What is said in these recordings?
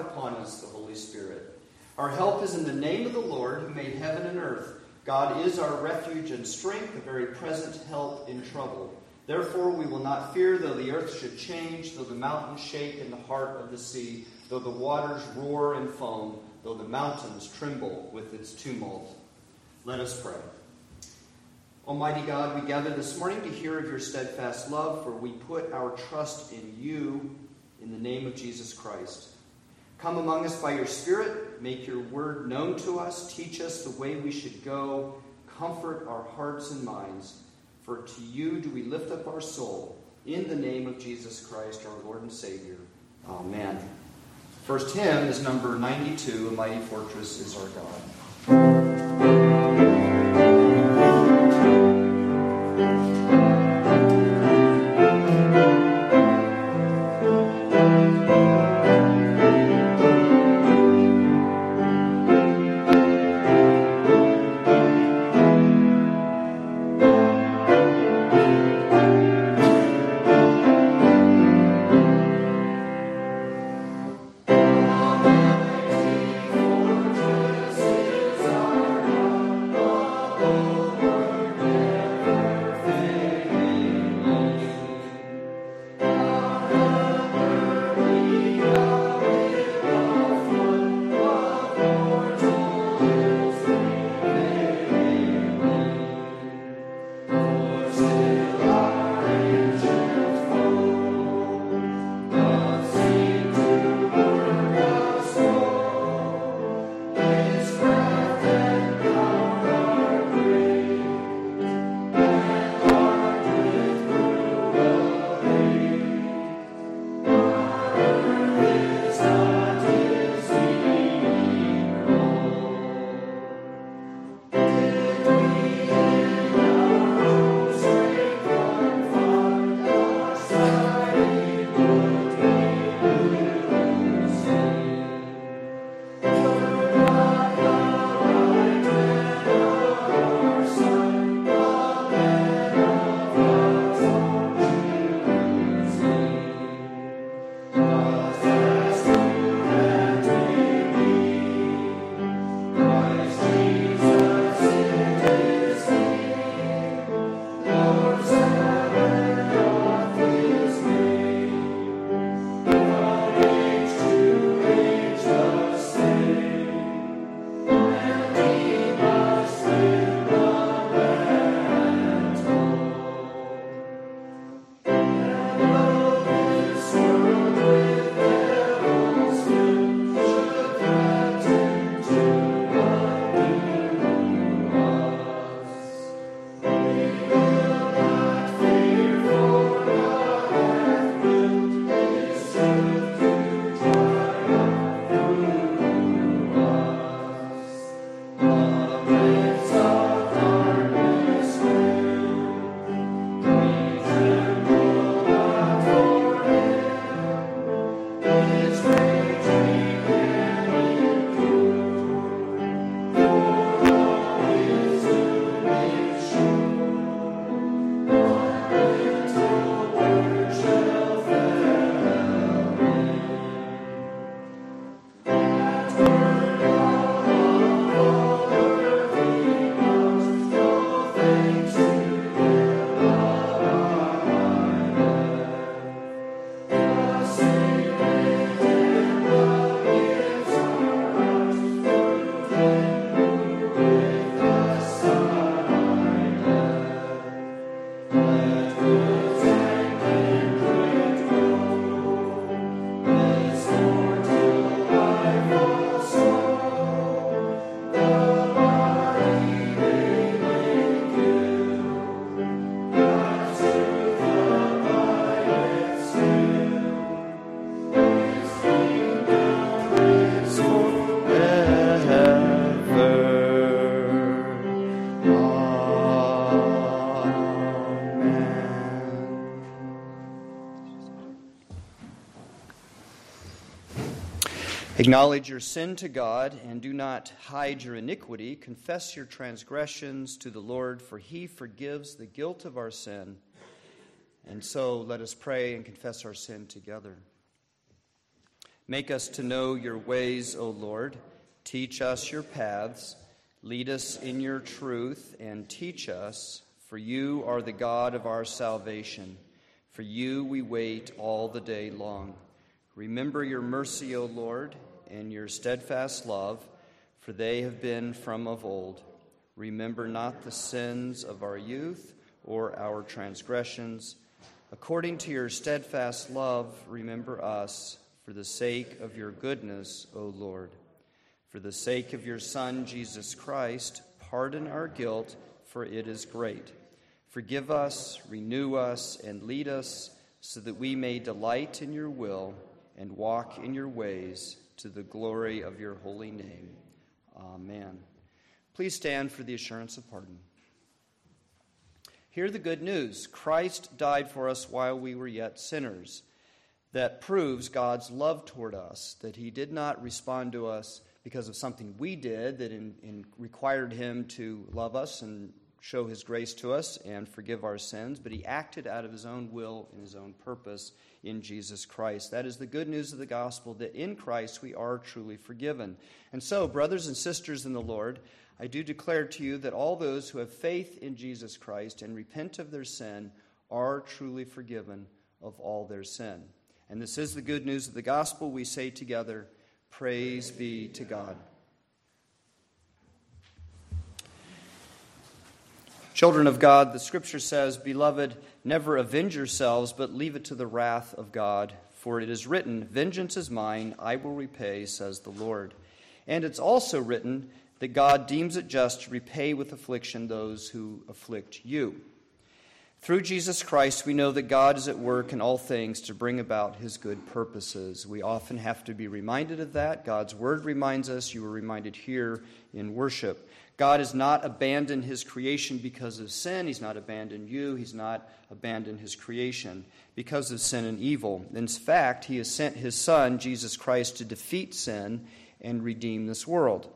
upon us the Holy Spirit. Our help is in the name of the Lord, who made heaven and earth. God is our refuge and strength, a very present help in trouble. Therefore, we will not fear though the earth should change, though the mountains shake in the heart of the sea, though the waters roar and foam, though the mountains tremble with its tumult. Let us pray. Almighty God, we gather this morning to hear of your steadfast love, for we put our trust in you in the name of Jesus Christ. Come among us by your Spirit, make your word known to us, teach us the way we should go, comfort our hearts and minds. For to you do we lift up our soul, in the name of Jesus Christ, our Lord and Savior. Amen. First hymn is number 92, A Mighty Fortress is Our God. Acknowledge your sin to God and do not hide your iniquity. Confess your transgressions to the Lord, for he forgives the guilt of our sin. And so let us pray and confess our sin together. Make us to know your ways, O Lord. Teach us your paths. Lead us in your truth and teach us, for you are the God of our salvation. For you we wait all the day long. Remember your mercy, O Lord, and your steadfast love, for they have been from of old. Remember not the sins of our youth or our transgressions. According to your steadfast love, remember us for the sake of your goodness, O Lord. For the sake of your Son, Jesus Christ, pardon our guilt, for it is great. Forgive us, renew us, and lead us, so that we may delight in your will and walk in your ways to the glory of your holy name. Amen. Please stand for the assurance of pardon. Hear the good news Christ died for us while we were yet sinners. That proves God's love toward us, that He did not respond to us because of something we did that in, in required him to love us and show his grace to us and forgive our sins, but he acted out of his own will and his own purpose in Jesus Christ. That is the good news of the gospel that in Christ we are truly forgiven. And so, brothers and sisters in the Lord, I do declare to you that all those who have faith in Jesus Christ and repent of their sin are truly forgiven of all their sin. And this is the good news of the gospel. We say together, Praise be to God. Children of God, the scripture says, Beloved, never avenge yourselves, but leave it to the wrath of God. For it is written, Vengeance is mine, I will repay, says the Lord. And it's also written that God deems it just to repay with affliction those who afflict you. Through Jesus Christ, we know that God is at work in all things to bring about his good purposes. We often have to be reminded of that. God's word reminds us. You were reminded here in worship. God has not abandoned his creation because of sin. He's not abandoned you. He's not abandoned his creation because of sin and evil. In fact, he has sent his son, Jesus Christ, to defeat sin and redeem this world.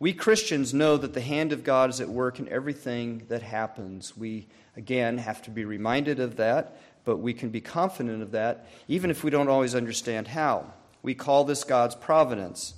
We Christians know that the hand of God is at work in everything that happens. We, again, have to be reminded of that, but we can be confident of that even if we don't always understand how. We call this God's providence.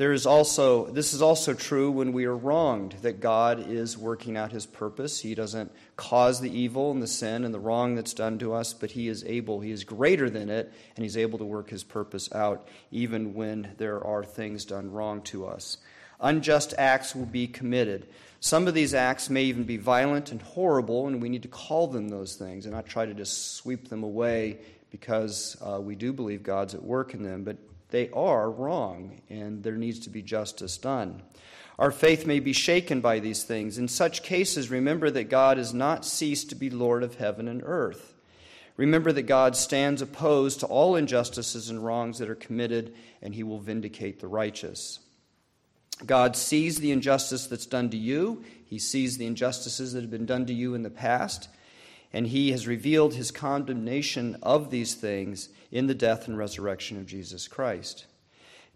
There is also, this is also true when we are wronged, that God is working out his purpose. He doesn't cause the evil and the sin and the wrong that's done to us, but he is able, he is greater than it, and he's able to work his purpose out even when there are things done wrong to us unjust acts will be committed. Some of these acts may even be violent and horrible, and we need to call them those things and not try to just sweep them away because uh, we do believe God's at work in them. But they are wrong, and there needs to be justice done. Our faith may be shaken by these things. In such cases, remember that God has not ceased to be Lord of heaven and earth. Remember that God stands opposed to all injustices and wrongs that are committed, and he will vindicate the righteous. God sees the injustice that's done to you. He sees the injustices that have been done to you in the past. And He has revealed His condemnation of these things in the death and resurrection of Jesus Christ.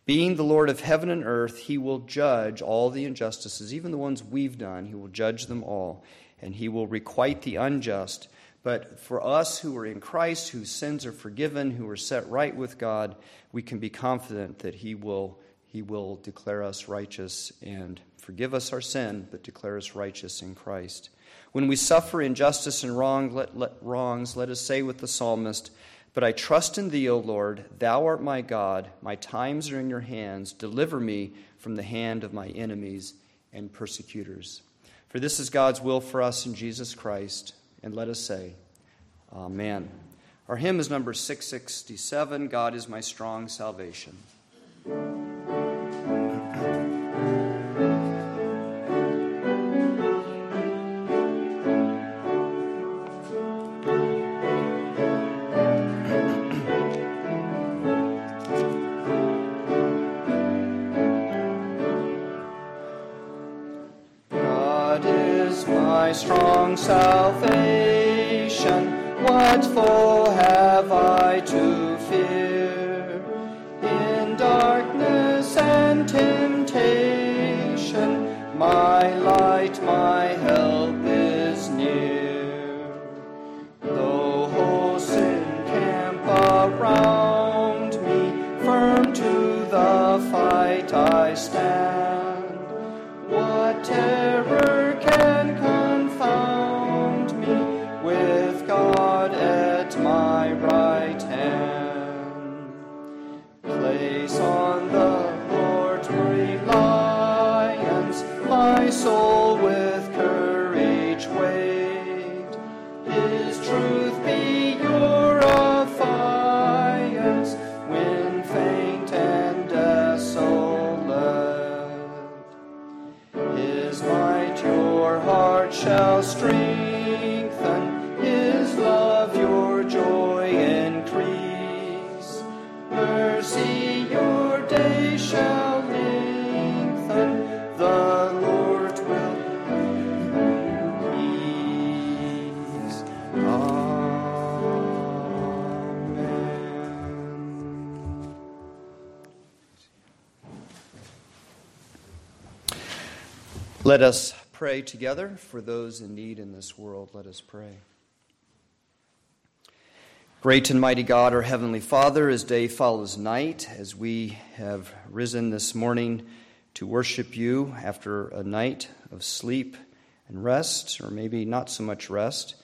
Being the Lord of heaven and earth, He will judge all the injustices, even the ones we've done. He will judge them all. And He will requite the unjust. But for us who are in Christ, whose sins are forgiven, who are set right with God, we can be confident that He will he will declare us righteous and forgive us our sin, but declare us righteous in Christ. When we suffer injustice and wrong, let, let, wrongs, let us say with the psalmist, But I trust in thee, O Lord. Thou art my God. My times are in your hands. Deliver me from the hand of my enemies and persecutors. For this is God's will for us in Jesus Christ. And let us say, Amen. Our hymn is number 667 God is my strong salvation. Strong salvation, what foe have I to fear? In darkness and temptation, my light, my help is near. Though hosts camp around me, firm to the fight I stand. What Let us pray together for those in need in this world. Let us pray. Great and mighty God, our Heavenly Father, as day follows night, as we have risen this morning to worship you after a night of sleep and rest, or maybe not so much rest,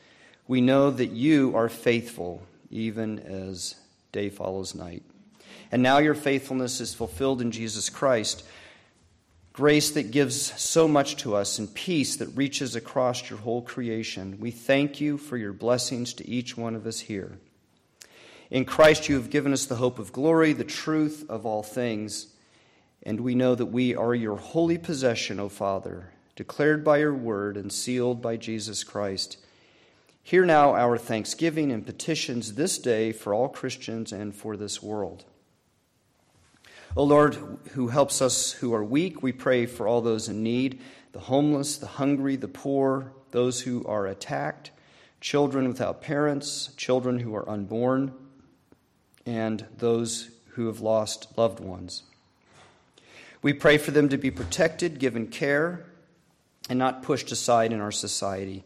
we know that you are faithful even as day follows night. And now your faithfulness is fulfilled in Jesus Christ grace that gives so much to us and peace that reaches across your whole creation. We thank you for your blessings to each one of us here. In Christ, you have given us the hope of glory, the truth of all things, and we know that we are your holy possession, O Father, declared by your word and sealed by Jesus Christ. Hear now our thanksgiving and petitions this day for all Christians and for this world. O Lord, who helps us who are weak, we pray for all those in need the homeless, the hungry, the poor, those who are attacked, children without parents, children who are unborn, and those who have lost loved ones. We pray for them to be protected, given care, and not pushed aside in our society.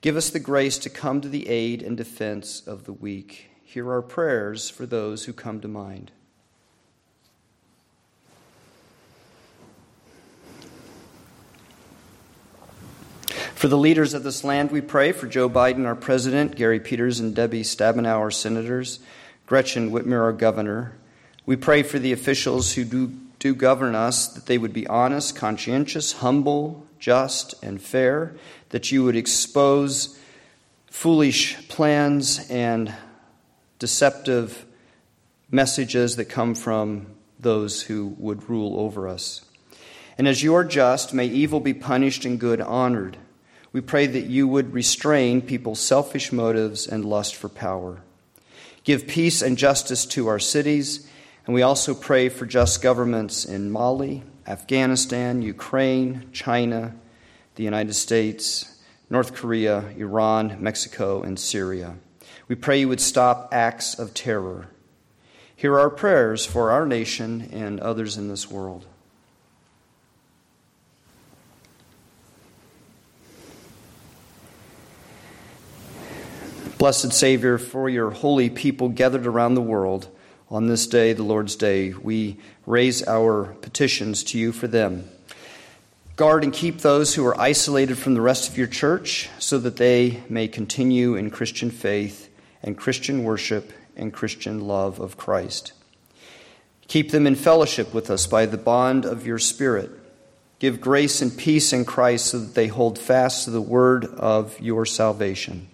Give us the grace to come to the aid and defense of the weak. Hear our prayers for those who come to mind. For the leaders of this land, we pray for Joe Biden, our president, Gary Peters and Debbie Stabenow, our senators, Gretchen Whitmer, our governor. We pray for the officials who do, do govern us that they would be honest, conscientious, humble, just, and fair, that you would expose foolish plans and deceptive messages that come from those who would rule over us. And as you are just, may evil be punished and good honored. We pray that you would restrain people's selfish motives and lust for power. Give peace and justice to our cities, and we also pray for just governments in Mali, Afghanistan, Ukraine, China, the United States, North Korea, Iran, Mexico, and Syria. We pray you would stop acts of terror. Hear our prayers for our nation and others in this world. Blessed Savior, for your holy people gathered around the world on this day, the Lord's Day, we raise our petitions to you for them. Guard and keep those who are isolated from the rest of your church so that they may continue in Christian faith and Christian worship and Christian love of Christ. Keep them in fellowship with us by the bond of your Spirit. Give grace and peace in Christ so that they hold fast to the word of your salvation.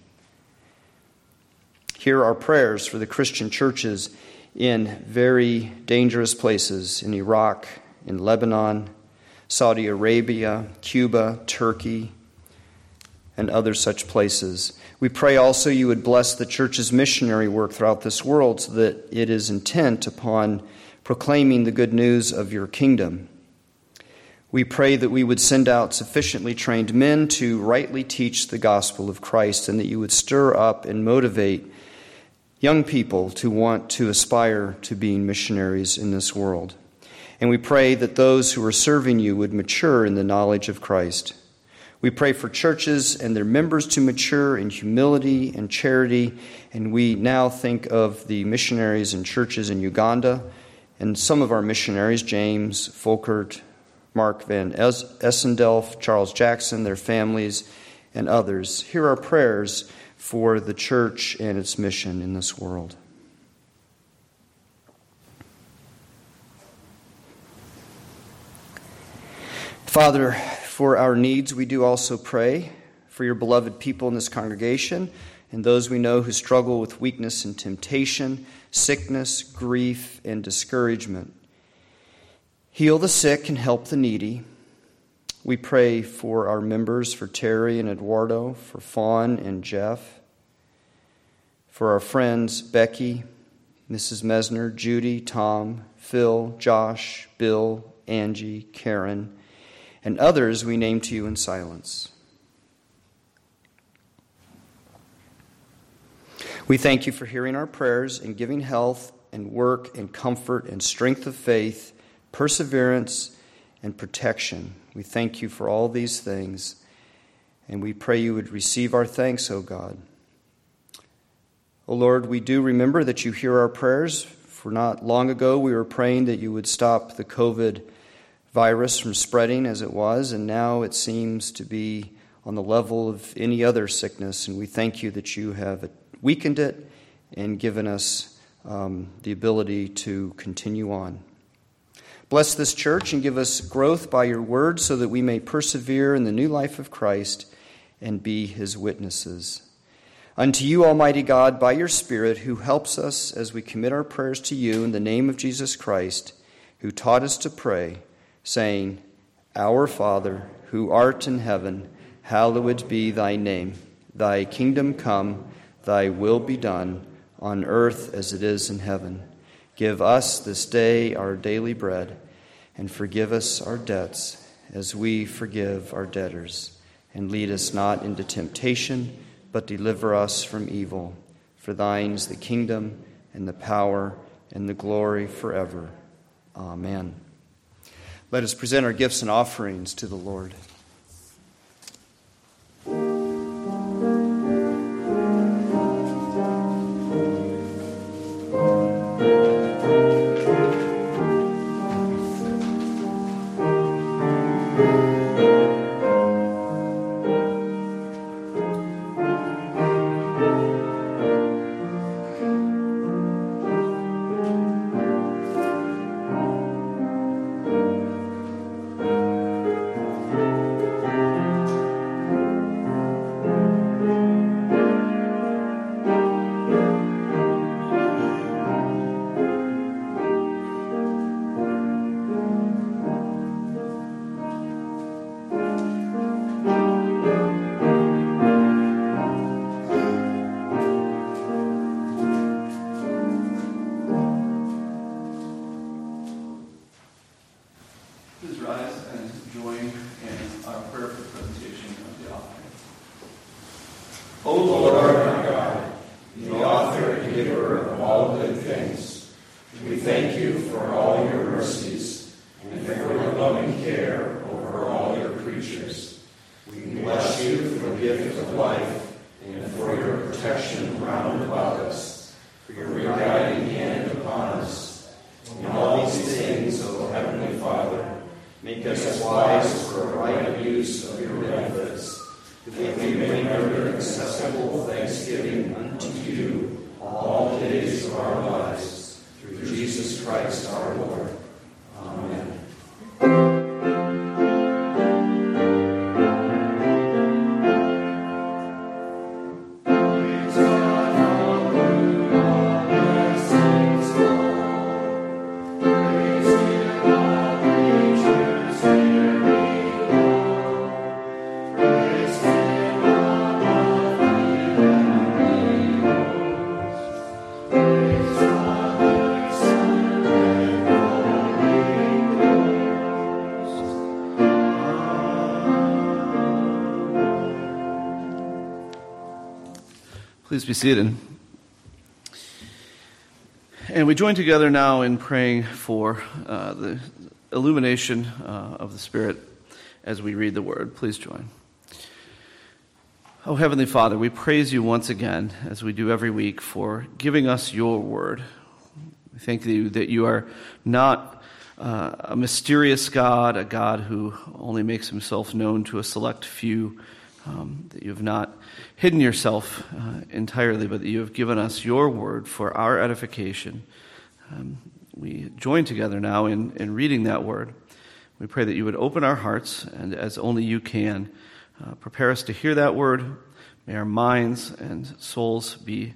Hear our prayers for the Christian churches in very dangerous places in Iraq, in Lebanon, Saudi Arabia, Cuba, Turkey, and other such places. We pray also you would bless the church's missionary work throughout this world so that it is intent upon proclaiming the good news of your kingdom. We pray that we would send out sufficiently trained men to rightly teach the gospel of Christ and that you would stir up and motivate young people to want to aspire to being missionaries in this world. And we pray that those who are serving you would mature in the knowledge of Christ. We pray for churches and their members to mature in humility and charity. And we now think of the missionaries and churches in Uganda and some of our missionaries, James Folkert, Mark Van Essendelf, Charles Jackson, their families, and others. Hear our prayers for the church and its mission in this world. Father, for our needs, we do also pray for your beloved people in this congregation and those we know who struggle with weakness and temptation, sickness, grief, and discouragement. Heal the sick and help the needy. We pray for our members, for Terry and Eduardo, for Fawn and Jeff, for our friends Becky, Mrs. Mesner, Judy, Tom, Phil, Josh, Bill, Angie, Karen, and others we name to you in silence. We thank you for hearing our prayers and giving health and work and comfort and strength of faith, perseverance and protection. We thank you for all these things, and we pray you would receive our thanks, O God. O Lord, we do remember that you hear our prayers. For not long ago, we were praying that you would stop the COVID virus from spreading as it was, and now it seems to be on the level of any other sickness. And we thank you that you have weakened it and given us um, the ability to continue on. Bless this church and give us growth by your word so that we may persevere in the new life of Christ and be his witnesses. Unto you, Almighty God, by your Spirit, who helps us as we commit our prayers to you in the name of Jesus Christ, who taught us to pray, saying, Our Father, who art in heaven, hallowed be thy name. Thy kingdom come. Thy will be done on earth as it is in heaven. Give us this day our daily bread, and forgive us our debts as we forgive our debtors. And lead us not into temptation, but deliver us from evil. For thine is the kingdom, and the power, and the glory forever. Amen. Let us present our gifts and offerings to the Lord. Please be seated. And we join together now in praying for uh, the illumination uh, of the Spirit as we read the Word. Please join. Oh, Heavenly Father, we praise you once again, as we do every week, for giving us your Word. We thank you that you are not uh, a mysterious God, a God who only makes himself known to a select few, um, that you have not hidden yourself uh, entirely, but that you have given us your word for our edification. Um, we join together now in, in reading that word. We pray that you would open our hearts and, as only you can, uh, prepare us to hear that word. May our minds and souls be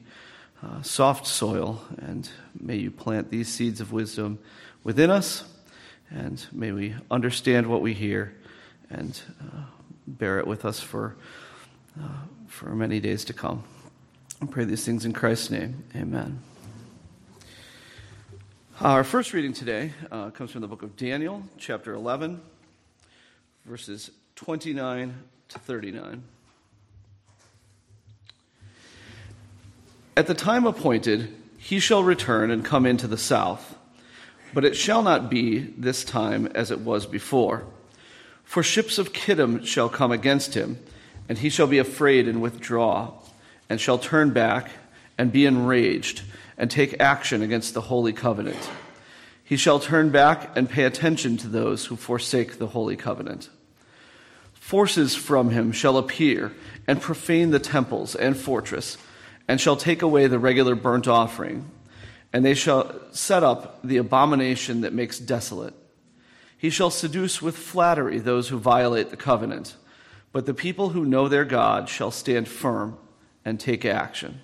uh, soft soil, and may you plant these seeds of wisdom within us, and may we understand what we hear and uh, bear it with us for, uh, for many days to come. I pray these things in Christ's name. Amen. Our first reading today uh, comes from the book of Daniel, chapter 11, verses 29 to 39. At the time appointed, he shall return and come into the south, but it shall not be this time as it was before. For ships of Kittim shall come against him, and he shall be afraid and withdraw, and shall turn back and be enraged and take action against the holy covenant. He shall turn back and pay attention to those who forsake the holy covenant. Forces from him shall appear and profane the temples and fortress, and shall take away the regular burnt offering, and they shall set up the abomination that makes desolate. He shall seduce with flattery those who violate the covenant, but the people who know their God shall stand firm and take action.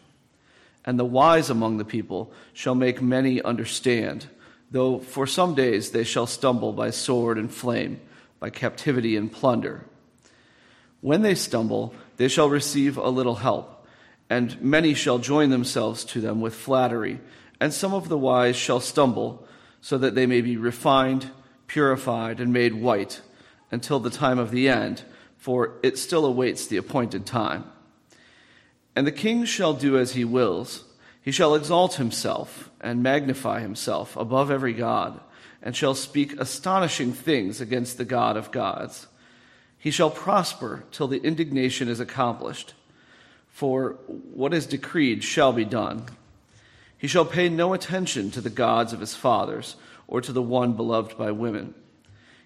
And the wise among the people shall make many understand, though for some days they shall stumble by sword and flame, by captivity and plunder. When they stumble, they shall receive a little help, and many shall join themselves to them with flattery, and some of the wise shall stumble, so that they may be refined, purified, and made white until the time of the end, for it still awaits the appointed time. And the king shall do as he wills. He shall exalt himself and magnify himself above every god, and shall speak astonishing things against the God of gods. He shall prosper till the indignation is accomplished, for what is decreed shall be done. He shall pay no attention to the gods of his fathers, or to the one beloved by women.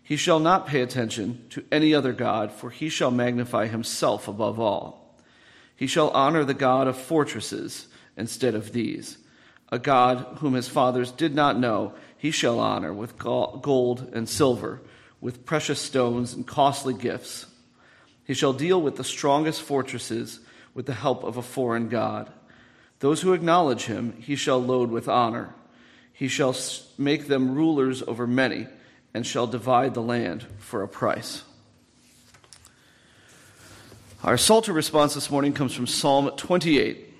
He shall not pay attention to any other God, for he shall magnify himself above all. He shall honor the God of fortresses instead of these. A God whom his fathers did not know, he shall honor with gold and silver, with precious stones and costly gifts. He shall deal with the strongest fortresses with the help of a foreign God. Those who acknowledge him, he shall load with honor. He shall make them rulers over many, and shall divide the land for a price. Our Psalter response this morning comes from Psalm 28.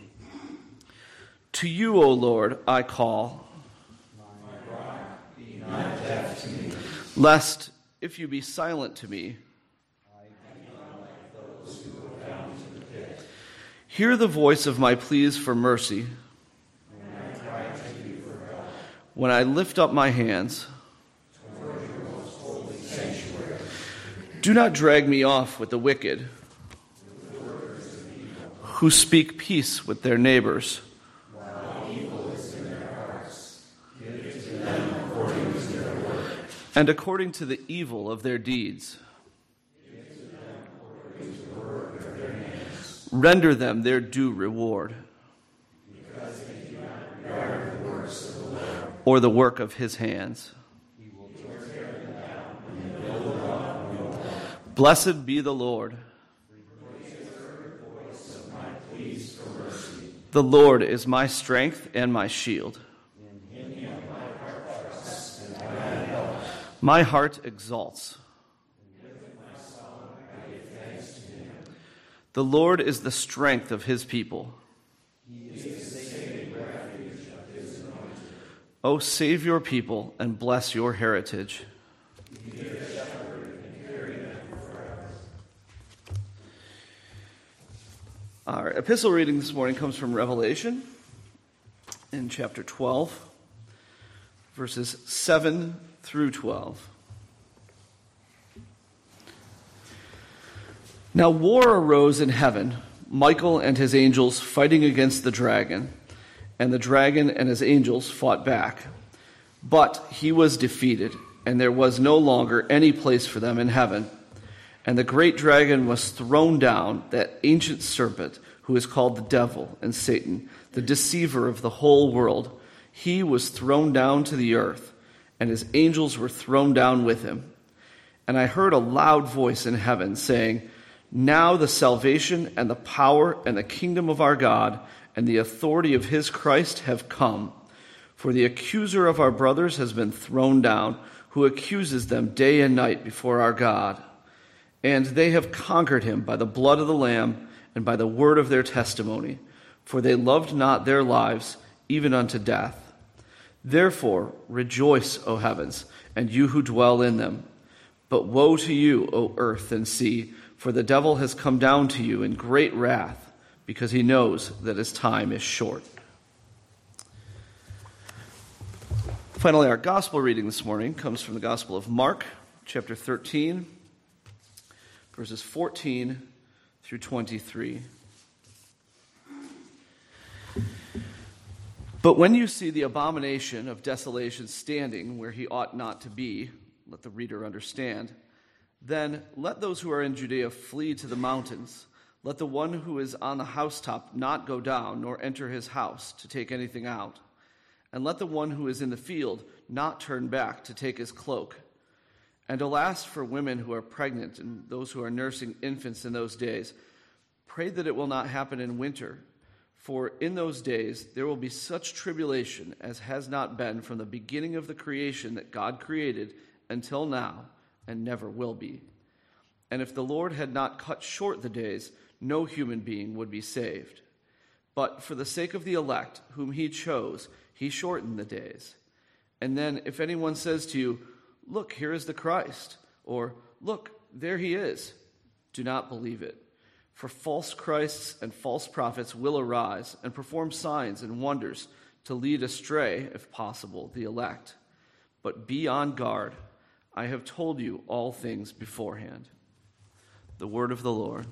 To you, O Lord, I call. Lest, if you be silent to me, hear the voice of my pleas for mercy. When I lift up my hands, do not drag me off with the wicked who speak peace with their neighbors. and according to the evil of their deeds. Render them their due reward. Or the work of his hands. Blessed be the Lord. The Lord is my strength and my shield. My heart exalts. The Lord is the strength of his people. O save your people and bless your heritage. Our epistle reading this morning comes from Revelation in chapter 12, verses 7 through 12. Now, war arose in heaven, Michael and his angels fighting against the dragon, and the dragon and his angels fought back. But he was defeated, and there was no longer any place for them in heaven. And the great dragon was thrown down, that ancient serpent who is called the devil and Satan, the deceiver of the whole world. He was thrown down to the earth, and his angels were thrown down with him. And I heard a loud voice in heaven saying, Now the salvation and the power and the kingdom of our God and the authority of his Christ have come. For the accuser of our brothers has been thrown down, who accuses them day and night before our God. And they have conquered him by the blood of the Lamb and by the word of their testimony, for they loved not their lives even unto death. Therefore, rejoice, O heavens, and you who dwell in them. But woe to you, O earth and sea, for the devil has come down to you in great wrath, because he knows that his time is short. Finally, our gospel reading this morning comes from the Gospel of Mark, chapter 13, verses 14 through 23. But when you see the abomination of desolation standing where he ought not to be, let the reader understand, then let those who are in Judea flee to the mountains. Let the one who is on the housetop not go down, nor enter his house to take anything out. And let the one who is in the field not turn back to take his cloak. And alas for women who are pregnant and those who are nursing infants in those days. Pray that it will not happen in winter for in those days there will be such tribulation as has not been from the beginning of the creation that God created until now, and never will be. And if the Lord had not cut short the days, no human being would be saved. But for the sake of the elect, whom he chose, he shortened the days. And then, if anyone says to you, Look, here is the Christ, or Look, there he is, do not believe it. For false Christs and false prophets will arise and perform signs and wonders to lead astray, if possible, the elect. But be on guard. I have told you all things beforehand. The word of the Lord.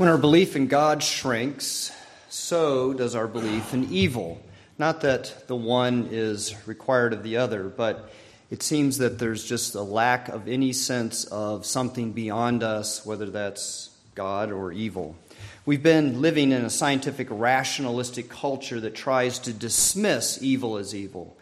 When our belief in God shrinks, so does our belief in evil. Not that the one is required of the other, but it seems that there's just a lack of any sense of something beyond us, whether that's God or evil. We've been living in a scientific rationalistic culture that tries to dismiss evil as evil.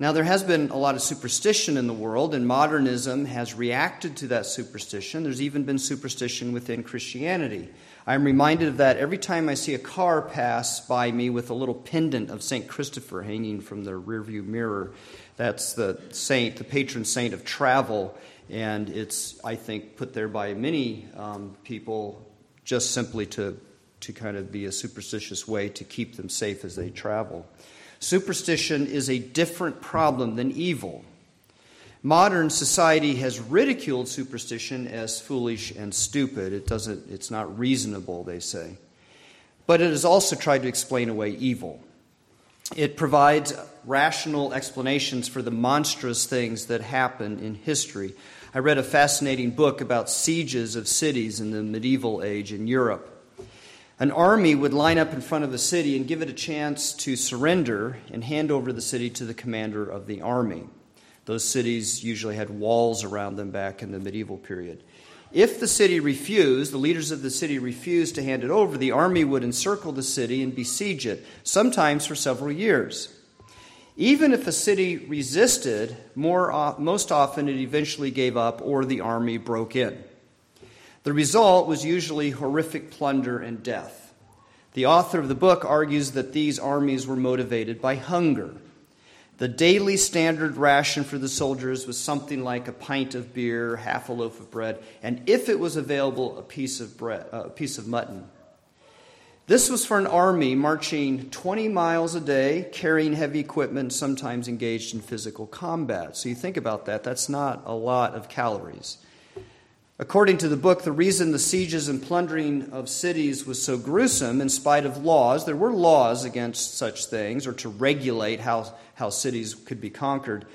Now, there has been a lot of superstition in the world, and modernism has reacted to that superstition. There's even been superstition within Christianity. I'm reminded of that every time I see a car pass by me with a little pendant of St. Christopher hanging from the rearview mirror. That's the saint, the patron saint of travel, and it's, I think, put there by many um, people just simply to, to kind of be a superstitious way to keep them safe as they travel. Superstition is a different problem than evil. Modern society has ridiculed superstition as foolish and stupid. It doesn't, it's not reasonable, they say. But it has also tried to explain away evil. It provides rational explanations for the monstrous things that happen in history. I read a fascinating book about sieges of cities in the medieval age in Europe. An army would line up in front of a city and give it a chance to surrender and hand over the city to the commander of the army. Those cities usually had walls around them back in the medieval period. If the city refused, the leaders of the city refused to hand it over, the army would encircle the city and besiege it, sometimes for several years. Even if a city resisted, more, most often it eventually gave up or the army broke in. The result was usually horrific plunder and death. The author of the book argues that these armies were motivated by hunger. The daily standard ration for the soldiers was something like a pint of beer, half a loaf of bread, and if it was available, a piece of bread, uh, a piece of mutton. This was for an army marching 20 miles a day, carrying heavy equipment, sometimes engaged in physical combat. So you think about that, that's not a lot of calories. According to the book, the reason the sieges and plundering of cities was so gruesome, in spite of laws, there were laws against such things or to regulate how, how cities could be conquered.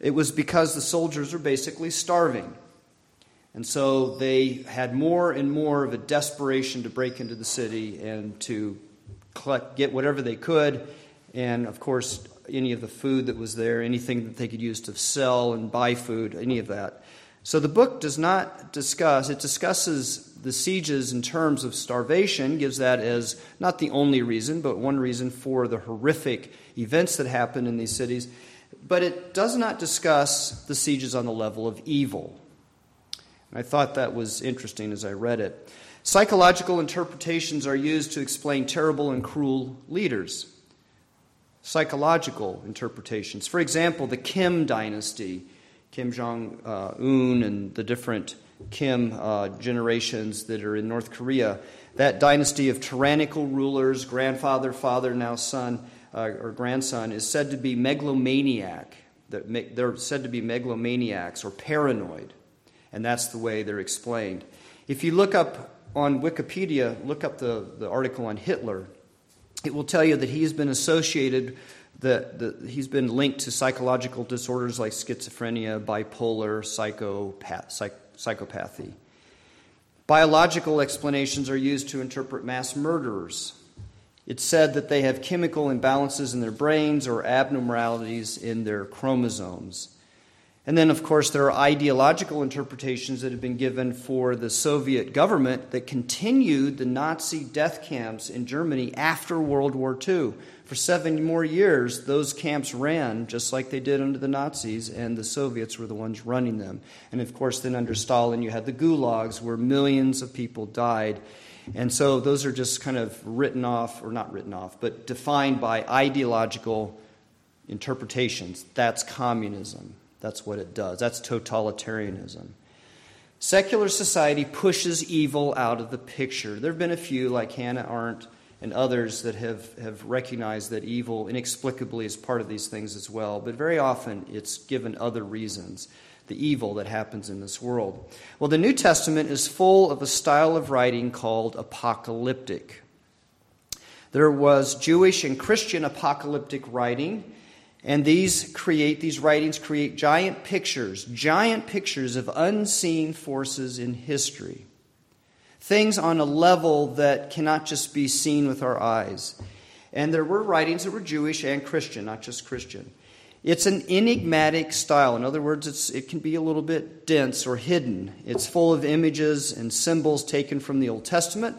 It was because the soldiers were basically starving. And so they had more and more of a desperation to break into the city and to collect, get whatever they could. And of course, any of the food that was there, anything that they could use to sell and buy food, any of that. So the book does not discuss, it discusses the sieges in terms of starvation, gives that as not the only reason, but one reason for the horrific events that happened in these cities. But it does not discuss the sieges on the level of evil. I thought that was interesting as I read it. Psychological interpretations are used to explain terrible and cruel leaders. Psychological interpretations. For example, the Kim dynasty, Kim Jong un, and the different Kim uh, generations that are in North Korea. That dynasty of tyrannical rulers, grandfather, father, now son, uh, or grandson, is said to be megalomaniac. They're said to be megalomaniacs or paranoid and that's the way they're explained. If you look up on Wikipedia, look up the, the article on Hitler, it will tell you that he's been associated, he's been linked to psychological disorders like schizophrenia, bipolar, psychopath, psych, psychopathy. Biological explanations are used to interpret mass murderers. It's said that they have chemical imbalances in their brains or abnormalities in their chromosomes. And then, of course, there are ideological interpretations that have been given for the Soviet government that continued the Nazi death camps in Germany after World War II. For seven more years, those camps ran just like they did under the Nazis, and the Soviets were the ones running them. And of course, then under Stalin, you had the gulags where millions of people died. And so those are just kind of written off, or not written off, but defined by ideological interpretations. That's communism. That's what it does. That's totalitarianism. Secular society pushes evil out of the picture. There have been a few, like Hannah Arendt and others, that have, have recognized that evil inexplicably is part of these things as well, but very often it's given other reasons the evil that happens in this world. Well, the New Testament is full of a style of writing called apocalyptic. There was Jewish and Christian apocalyptic writing, and these create, these writings create giant pictures, giant pictures of unseen forces in history. Things on a level that cannot just be seen with our eyes. And there were writings that were Jewish and Christian, not just Christian. It's an enigmatic style. In other words, it can be a little bit dense or hidden. It's full of images and symbols taken from the Old Testament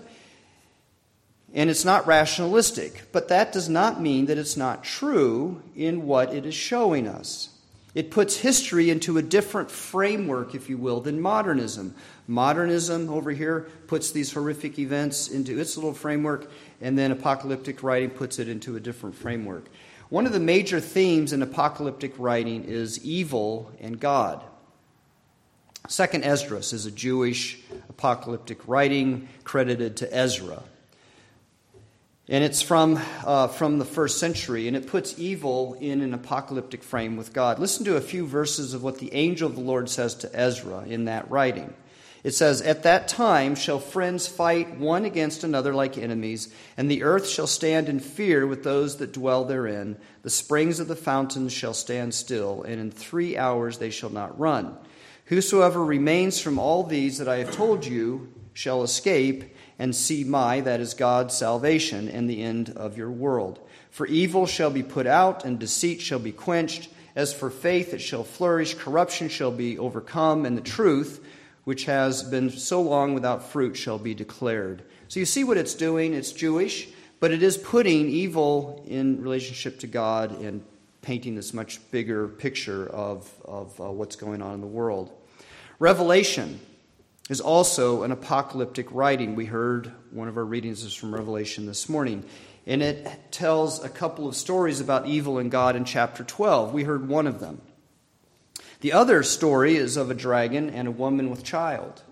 and it's not rationalistic. But that does not mean that it's not true in what it is showing us. It puts history into a different framework, if you will, than modernism. Modernism over here puts these horrific events into its little framework, and then apocalyptic writing puts it into a different framework. One of the major themes in apocalyptic writing is evil and God. Second Esdras is a Jewish apocalyptic writing credited to Ezra. And it's from, uh, from the first century, and it puts evil in an apocalyptic frame with God. Listen to a few verses of what the angel of the Lord says to Ezra in that writing. It says, At that time shall friends fight one against another like enemies, and the earth shall stand in fear with those that dwell therein. The springs of the fountains shall stand still, and in three hours they shall not run. Whosoever remains from all these that I have told you shall escape and see my, that is God's salvation, and the end of your world. For evil shall be put out, and deceit shall be quenched. As for faith, it shall flourish, corruption shall be overcome, and the truth, which has been so long without fruit, shall be declared. So you see what it's doing? It's Jewish, but it is putting evil in relationship to God and painting this much bigger picture of, of uh, what's going on in the world. Revelation is also an apocalyptic writing. We heard one of our readings is from Revelation this morning. And it tells a couple of stories about evil and God in chapter 12. We heard one of them. The other story is of a dragon and a woman with child.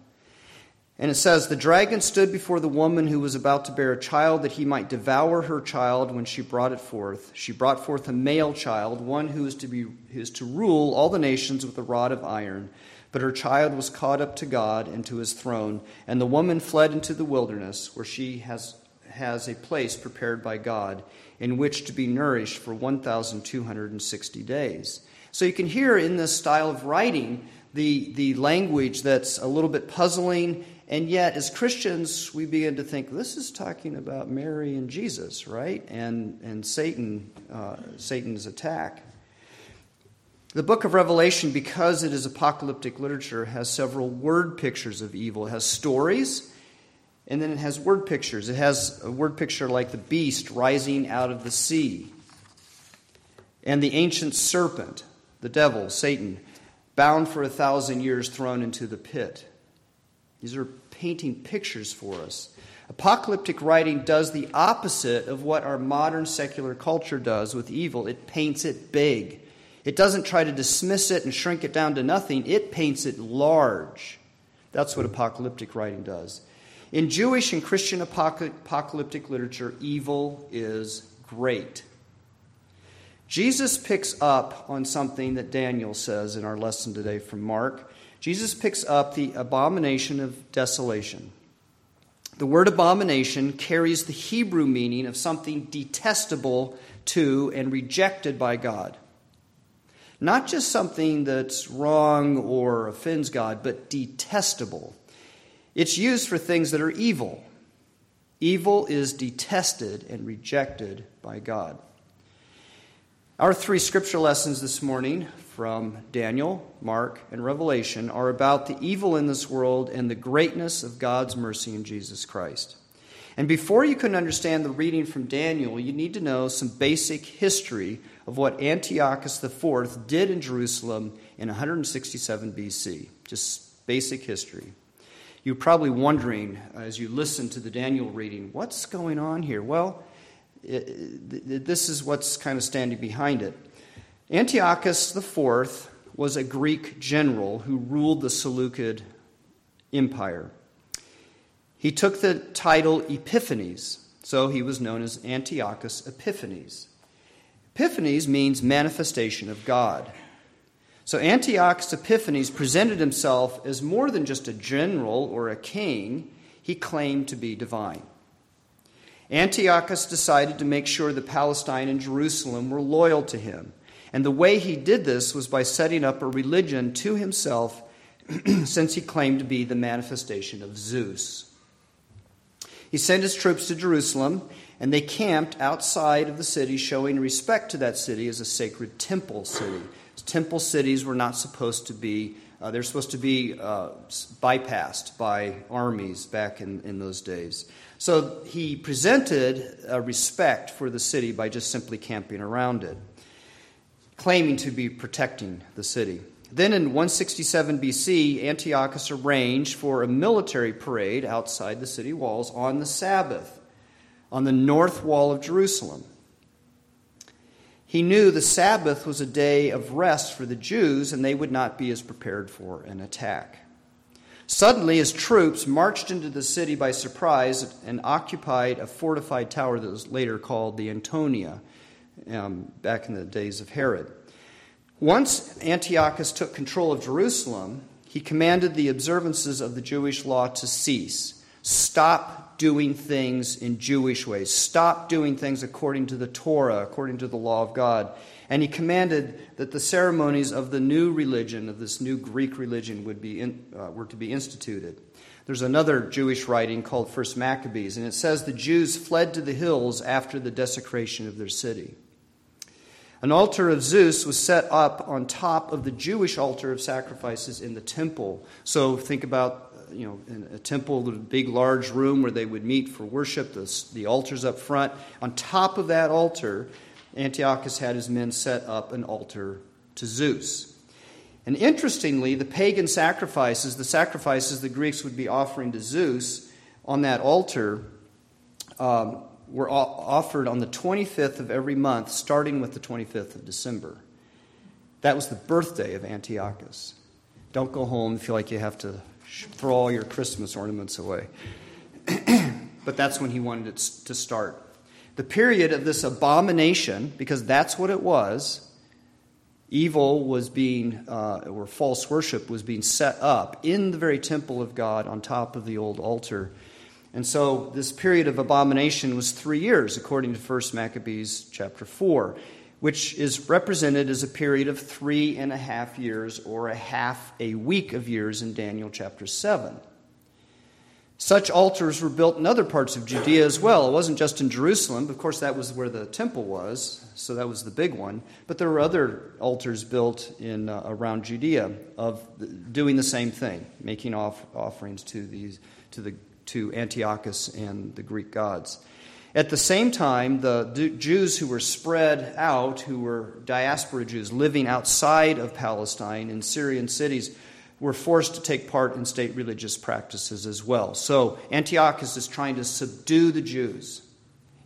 And it says, The dragon stood before the woman who was about to bear a child that he might devour her child when she brought it forth. She brought forth a male child, one who is to, be, who is to rule all the nations with a rod of iron. But her child was caught up to God and to his throne, and the woman fled into the wilderness, where she has, has a place prepared by God in which to be nourished for 1,260 days. So you can hear in this style of writing the, the language that's a little bit puzzling, and yet as Christians, we begin to think this is talking about Mary and Jesus, right? And, and Satan, uh, Satan's attack. The book of Revelation, because it is apocalyptic literature, has several word pictures of evil. It has stories, and then it has word pictures. It has a word picture like the beast rising out of the sea, and the ancient serpent, the devil, Satan, bound for a thousand years, thrown into the pit. These are painting pictures for us. Apocalyptic writing does the opposite of what our modern secular culture does with evil it paints it big. It doesn't try to dismiss it and shrink it down to nothing, it paints it large. That's what apocalyptic writing does. In Jewish and Christian apocalyptic literature, evil is great. Jesus picks up on something that Daniel says in our lesson today from Mark. Jesus picks up the abomination of desolation. The word abomination carries the Hebrew meaning of something detestable to and rejected by God. Not just something that's wrong or offends God, but detestable. It's used for things that are evil. Evil is detested and rejected by God. Our three scripture lessons this morning from Daniel, Mark, and Revelation are about the evil in this world and the greatness of God's mercy in Jesus Christ. And before you can understand the reading from Daniel, you need to know some basic history of what Antiochus IV did in Jerusalem in 167 BC. Just basic history. You're probably wondering uh, as you listen to the Daniel reading, what's going on here? Well, it, this is what's kind of standing behind it. Antiochus IV was a Greek general who ruled the Seleucid Empire. He took the title Epiphanes, so he was known as Antiochus Epiphanes. Epiphanes means manifestation of God. So Antiochus Epiphanes presented himself as more than just a general or a king, he claimed to be divine. Antiochus decided to make sure that Palestine and Jerusalem were loyal to him. And the way he did this was by setting up a religion to himself, since he claimed to be the manifestation of Zeus. He sent his troops to Jerusalem and they camped outside of the city, showing respect to that city as a sacred temple city. Temple cities were not supposed to be, uh, they're supposed to be uh, bypassed by armies back in, in those days. So he presented a respect for the city by just simply camping around it, claiming to be protecting the city. Then in 167 BC, Antiochus arranged for a military parade outside the city walls on the Sabbath on the north wall of Jerusalem. He knew the Sabbath was a day of rest for the Jews, and they would not be as prepared for an attack. Suddenly, his troops marched into the city by surprise and occupied a fortified tower that was later called the Antonia, um, back in the days of Herod. Once Antiochus took control of Jerusalem, he commanded the observances of the Jewish law to cease. Stop doing things in Jewish ways. Stop doing things according to the Torah, according to the law of God. And he commanded that the ceremonies of the new religion, of this new Greek religion, would be in, uh, were to be instituted. There's another Jewish writing called First Maccabees, and it says the Jews fled to the hills after the desecration of their city. An altar of Zeus was set up on top of the Jewish altar of sacrifices in the temple. So think about you know, in a temple, the big, large room where they would meet for worship, the, the altars up front. On top of that altar, Antiochus had his men set up an altar to Zeus. And interestingly, the pagan sacrifices, the sacrifices the Greeks would be offering to Zeus on that altar, um, were offered on the 25th of every month, starting with the 25th of December. That was the birthday of Antiochus. Don't go home and feel like you have to throw all your Christmas ornaments away. but that's when he wanted it to start. The period of this abomination, because that's what it was, evil was being, uh, or false worship was being set up in the very temple of God on top of the old altar. And so this period of abomination was three years, according to 1 Maccabees chapter 4, which is represented as a period of three and a half years or a half a week of years in Daniel chapter 7. Such altars were built in other parts of Judea as well. It wasn't just in Jerusalem. Of course, that was where the temple was, so that was the big one. But there were other altars built in uh, around Judea of doing the same thing, making off, offerings to these to the to Antiochus and the Greek gods. At the same time, the Jews who were spread out, who were diaspora Jews living outside of Palestine in Syrian cities, were forced to take part in state religious practices as well. So Antiochus is trying to subdue the Jews.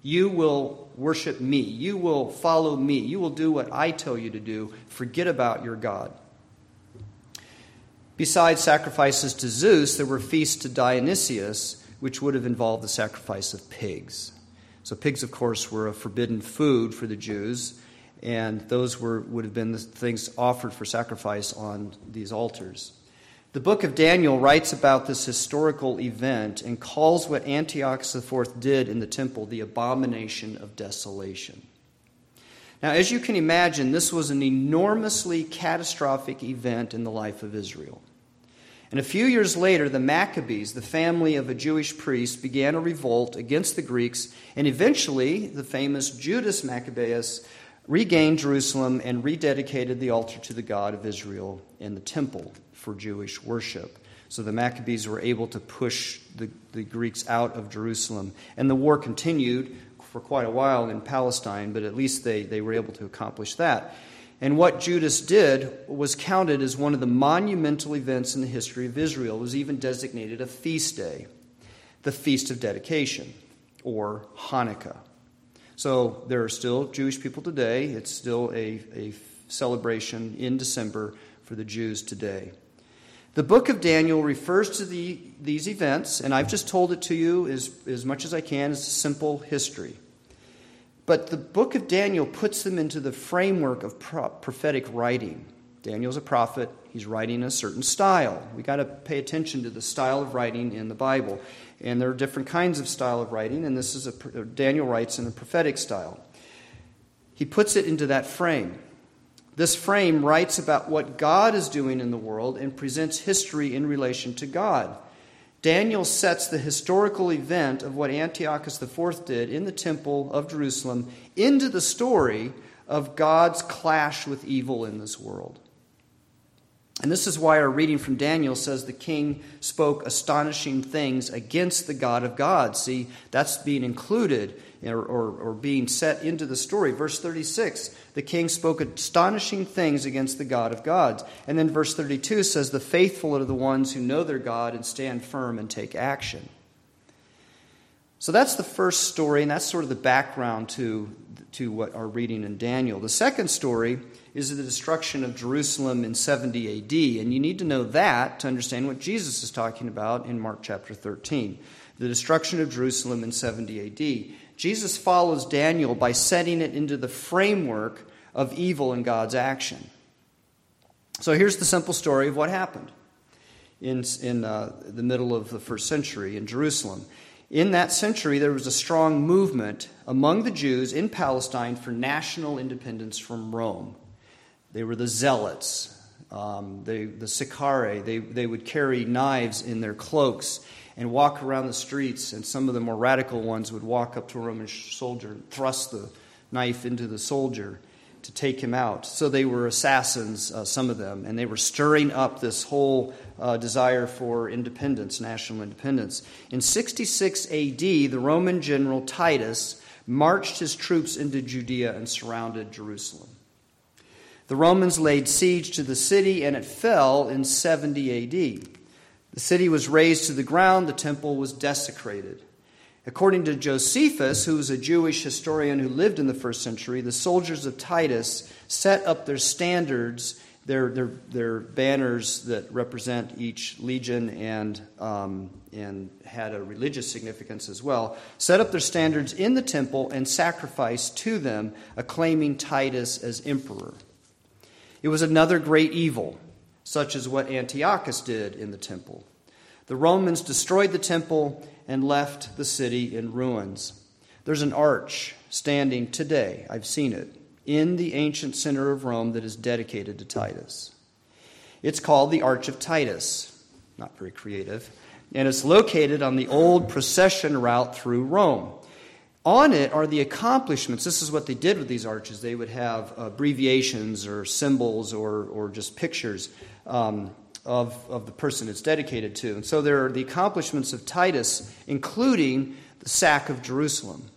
You will worship me. You will follow me. You will do what I tell you to do. Forget about your God. Besides sacrifices to Zeus, there were feasts to Dionysius, which would have involved the sacrifice of pigs. So, pigs, of course, were a forbidden food for the Jews, and those were, would have been the things offered for sacrifice on these altars. The book of Daniel writes about this historical event and calls what Antiochus IV did in the temple the abomination of desolation. Now, as you can imagine, this was an enormously catastrophic event in the life of Israel. And a few years later, the Maccabees, the family of a Jewish priest, began a revolt against the Greeks, and eventually the famous Judas Maccabeus regained Jerusalem and rededicated the altar to the God of Israel in the temple for Jewish worship. So the Maccabees were able to push the, the Greeks out of Jerusalem. And the war continued for quite a while in Palestine, but at least they, they were able to accomplish that. And what Judas did was counted as one of the monumental events in the history of Israel. It was even designated a feast day, the Feast of Dedication, or Hanukkah. So there are still Jewish people today. It's still a, a celebration in December for the Jews today. The book of Daniel refers to the, these events, and I've just told it to you as, as much as I can as a simple history. But the book of Daniel puts them into the framework of pro- prophetic writing. Daniel's a prophet, he's writing in a certain style. we got to pay attention to the style of writing in the Bible. And there are different kinds of style of writing, and this is a Daniel writes in a prophetic style. He puts it into that frame. This frame writes about what God is doing in the world and presents history in relation to God. Daniel sets the historical event of what Antiochus IV did in the temple of Jerusalem into the story of God's clash with evil in this world. And this is why our reading from Daniel says the king spoke astonishing things against the God of gods. See, that's being included or, or, or, being set into the story. Verse 36 the king spoke astonishing things against the God of gods. And then verse 32 says, The faithful are the ones who know their God and stand firm and take action. So that's the first story, and that's sort of the background to, to what our reading in Daniel. The second story is the destruction of Jerusalem in 70 AD. And you need to know that to understand what Jesus is talking about in Mark chapter 13. The destruction of Jerusalem in 70 AD. Jesus follows Daniel by setting it into the framework of evil in God's action. So here's the simple story of what happened in, in uh, the middle of the first century in Jerusalem. In that century, there was a strong movement among the Jews in Palestine for national independence from Rome. They were the zealots, um, they, the Sicarii. They, they would carry knives in their cloaks and walk around the streets, and some of the more radical ones would walk up to a Roman soldier and thrust the knife into the soldier to take him out. So they were assassins, uh, some of them, and they were stirring up this whole uh, desire for independence, national independence. In 66 AD, the Roman general Titus marched his troops into Judea and surrounded Jerusalem. The Romans laid siege to the city, and it fell in 70 AD. The city was razed to the ground, the temple was desecrated. According to Josephus, who was a Jewish historian who lived in the first century, the soldiers of Titus set up their standards, their, their, their banners that represent each legion and, um, and had a religious significance as well, set up their standards in the temple and sacrificed to them, acclaiming Titus as emperor. It was another great evil, such as what Antiochus did in the temple. The Romans destroyed the temple and left the city in ruins. There's an arch standing today, I've seen it, in the ancient center of Rome that is dedicated to Titus. It's called the Arch of Titus. Not very creative. And it's located on the old procession route through Rome. On it are the accomplishments. This is what they did with these arches. They would have abbreviations or symbols or, or just pictures um, of, of the person it's dedicated to. And so there are the accomplishments of Titus, including the sack of Jerusalem.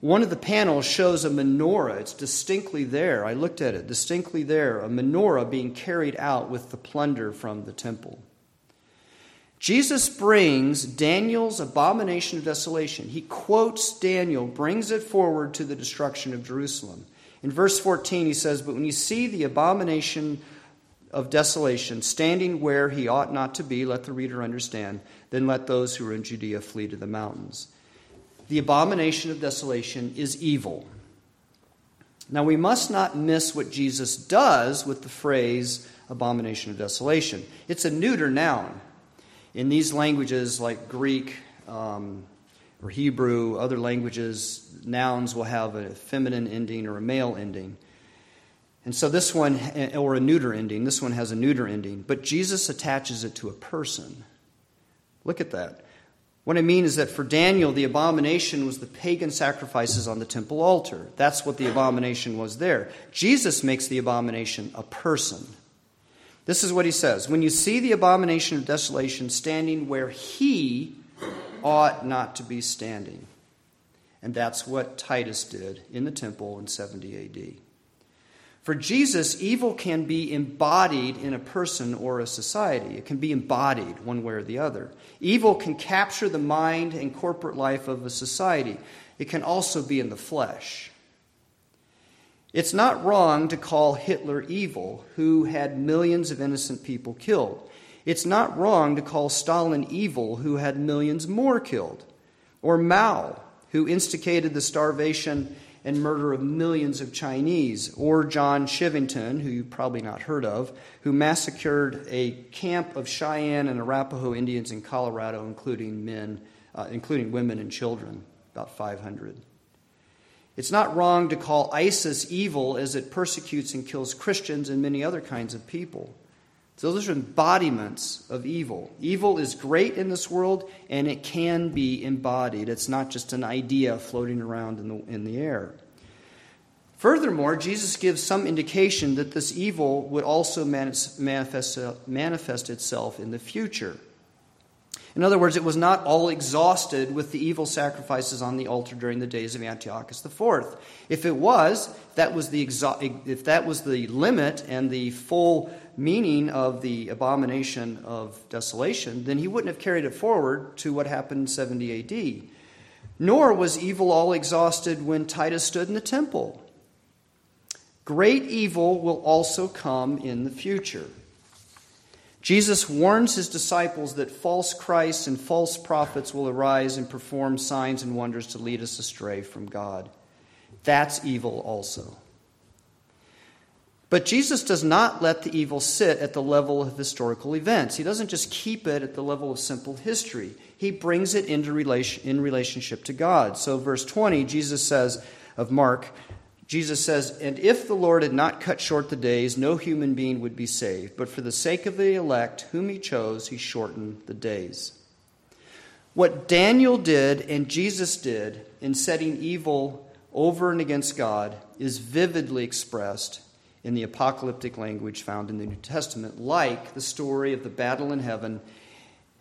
One of the panels shows a menorah. It's distinctly there. I looked at it, distinctly there, a menorah being carried out with the plunder from the temple. Jesus brings Daniel's abomination of desolation. He quotes Daniel, brings it forward to the destruction of Jerusalem. In verse 14, he says, But when you see the abomination of desolation standing where he ought not to be, let the reader understand, then let those who are in Judea flee to the mountains the abomination of desolation is evil. Now, we must not miss what Jesus does with the phrase abomination of desolation. It's a neuter noun. In these languages, like Greek um, or Hebrew, other languages, nouns will have a feminine ending or a male ending. And so this one, or a neuter ending, this one has a neuter ending, but Jesus attaches it to a person. Look at that. What I mean is that for Daniel, the abomination was the pagan sacrifices on the temple altar. That's what the abomination was there. Jesus makes the abomination a person. This is what he says When you see the abomination of desolation standing where he ought not to be standing. And that's what Titus did in the temple in 70 AD. For Jesus, evil can be embodied in a person or a society. It can be embodied one way or the other. Evil can capture the mind and corporate life of a society. It can also be in the flesh. It's not wrong to call Hitler evil, who had millions of innocent people killed. It's not wrong to call Stalin evil, who had millions more killed. Or Mao, who instigated the starvation and murder of millions of Chinese, or John Chivington, who you've probably not heard of, who massacred a camp of Cheyenne and Arapaho Indians in Colorado, including men, uh, including women and children, about 500. It's not wrong to call ISIS evil as it persecutes and kills Christians and many other kinds of people. So those are embodiments of evil. Evil is great in this world, and it can be embodied. It's not just an idea floating around in the, in the air. Furthermore, Jesus gives some indication that this evil would also manifest, manifest itself in the future. In other words, it was not all exhausted with the evil sacrifices on the altar during the days of Antiochus IV. If it was, that was the if that was the limit and the full meaning of the abomination of desolation, then he wouldn't have carried it forward to what happened in 70 AD. Nor was evil all exhausted when Titus stood in the temple. Great evil will also come in the future. Jesus warns his disciples that false Christs and false prophets will arise and perform signs and wonders to lead us astray from God. That's evil also. But Jesus does not let the evil sit at the level of historical events. He doesn't just keep it at the level of simple history. He brings it into relation, in relationship to God. So, verse 20, Jesus says of Mark, Jesus says, And if the Lord had not cut short the days, no human being would be saved. But for the sake of the elect, whom he chose, he shortened the days. What Daniel did and Jesus did in setting evil over and against God is vividly expressed in the apocalyptic language found in the New Testament, like the story of the battle in heaven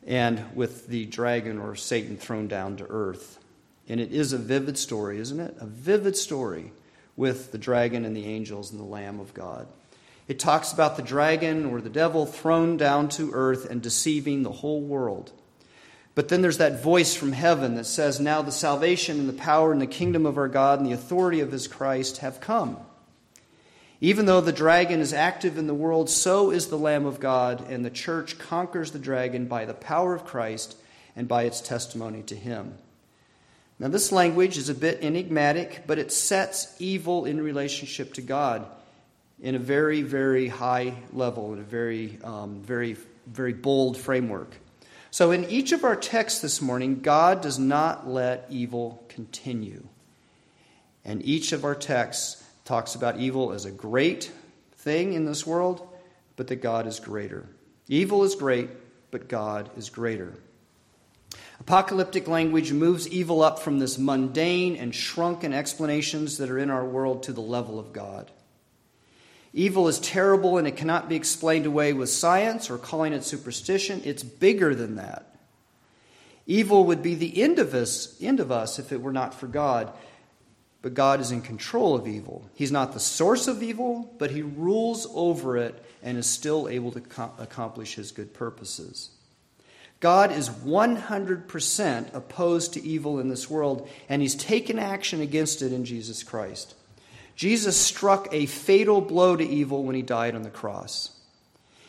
and with the dragon or Satan thrown down to earth. And it is a vivid story, isn't it? A vivid story with the dragon and the angels and the Lamb of God. It talks about the dragon or the devil thrown down to earth and deceiving the whole world. But then there's that voice from heaven that says, Now the salvation and the power and the kingdom of our God and the authority of his Christ have come. Even though the dragon is active in the world, so is the Lamb of God, and the church conquers the dragon by the power of Christ and by its testimony to him. Now, this language is a bit enigmatic, but it sets evil in relationship to God. in a very, very high level, in a very, um, very, very bold framework. So, in each of our texts this morning, God does not let evil continue. And each of our texts talks about evil as a great thing in this world, but that God is greater. Evil is great, but God is greater. Apocalyptic language moves evil up from this mundane and shrunken explanations that are in our world to the level of God. Evil is terrible and it cannot be explained away with science or calling it superstition. It's bigger than that. Evil would be the end of us, end of us if it were not for God. But God is in control of evil. He's not the source of evil, but He rules over it and is still able to accomplish His good purposes. God is 100% opposed to evil in this world, and He's taken action against it in Jesus Christ. Jesus struck a fatal blow to evil when He died on the cross.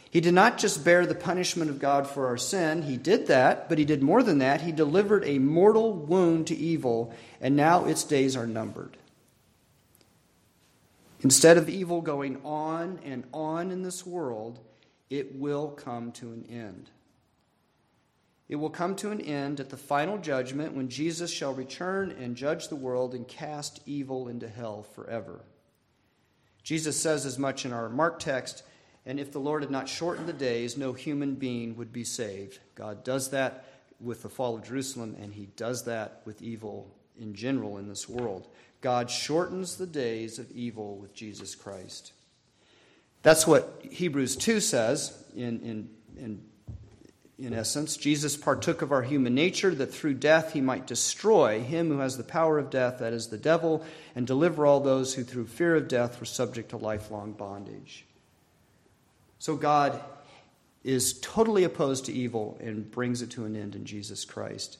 He did not just bear the punishment of God for our sin, He did that, but He did more than that. He delivered a mortal wound to evil, and now its days are numbered. Instead of evil going on and on in this world, it will come to an end. It will come to an end at the final judgment when Jesus shall return and judge the world and cast evil into hell forever. Jesus says as much in our Mark text, and if the Lord had not shortened the days, no human being would be saved. God does that with the fall of Jerusalem, and he does that with evil in general in this world. God shortens the days of evil with Jesus Christ. That's what Hebrews 2 says in, in, in in essence. Jesus partook of our human nature that through death he might destroy him who has the power of death, that is, the devil, and deliver all those who through fear of death were subject to lifelong bondage. So God is totally opposed to evil and brings it to an end in Jesus Christ.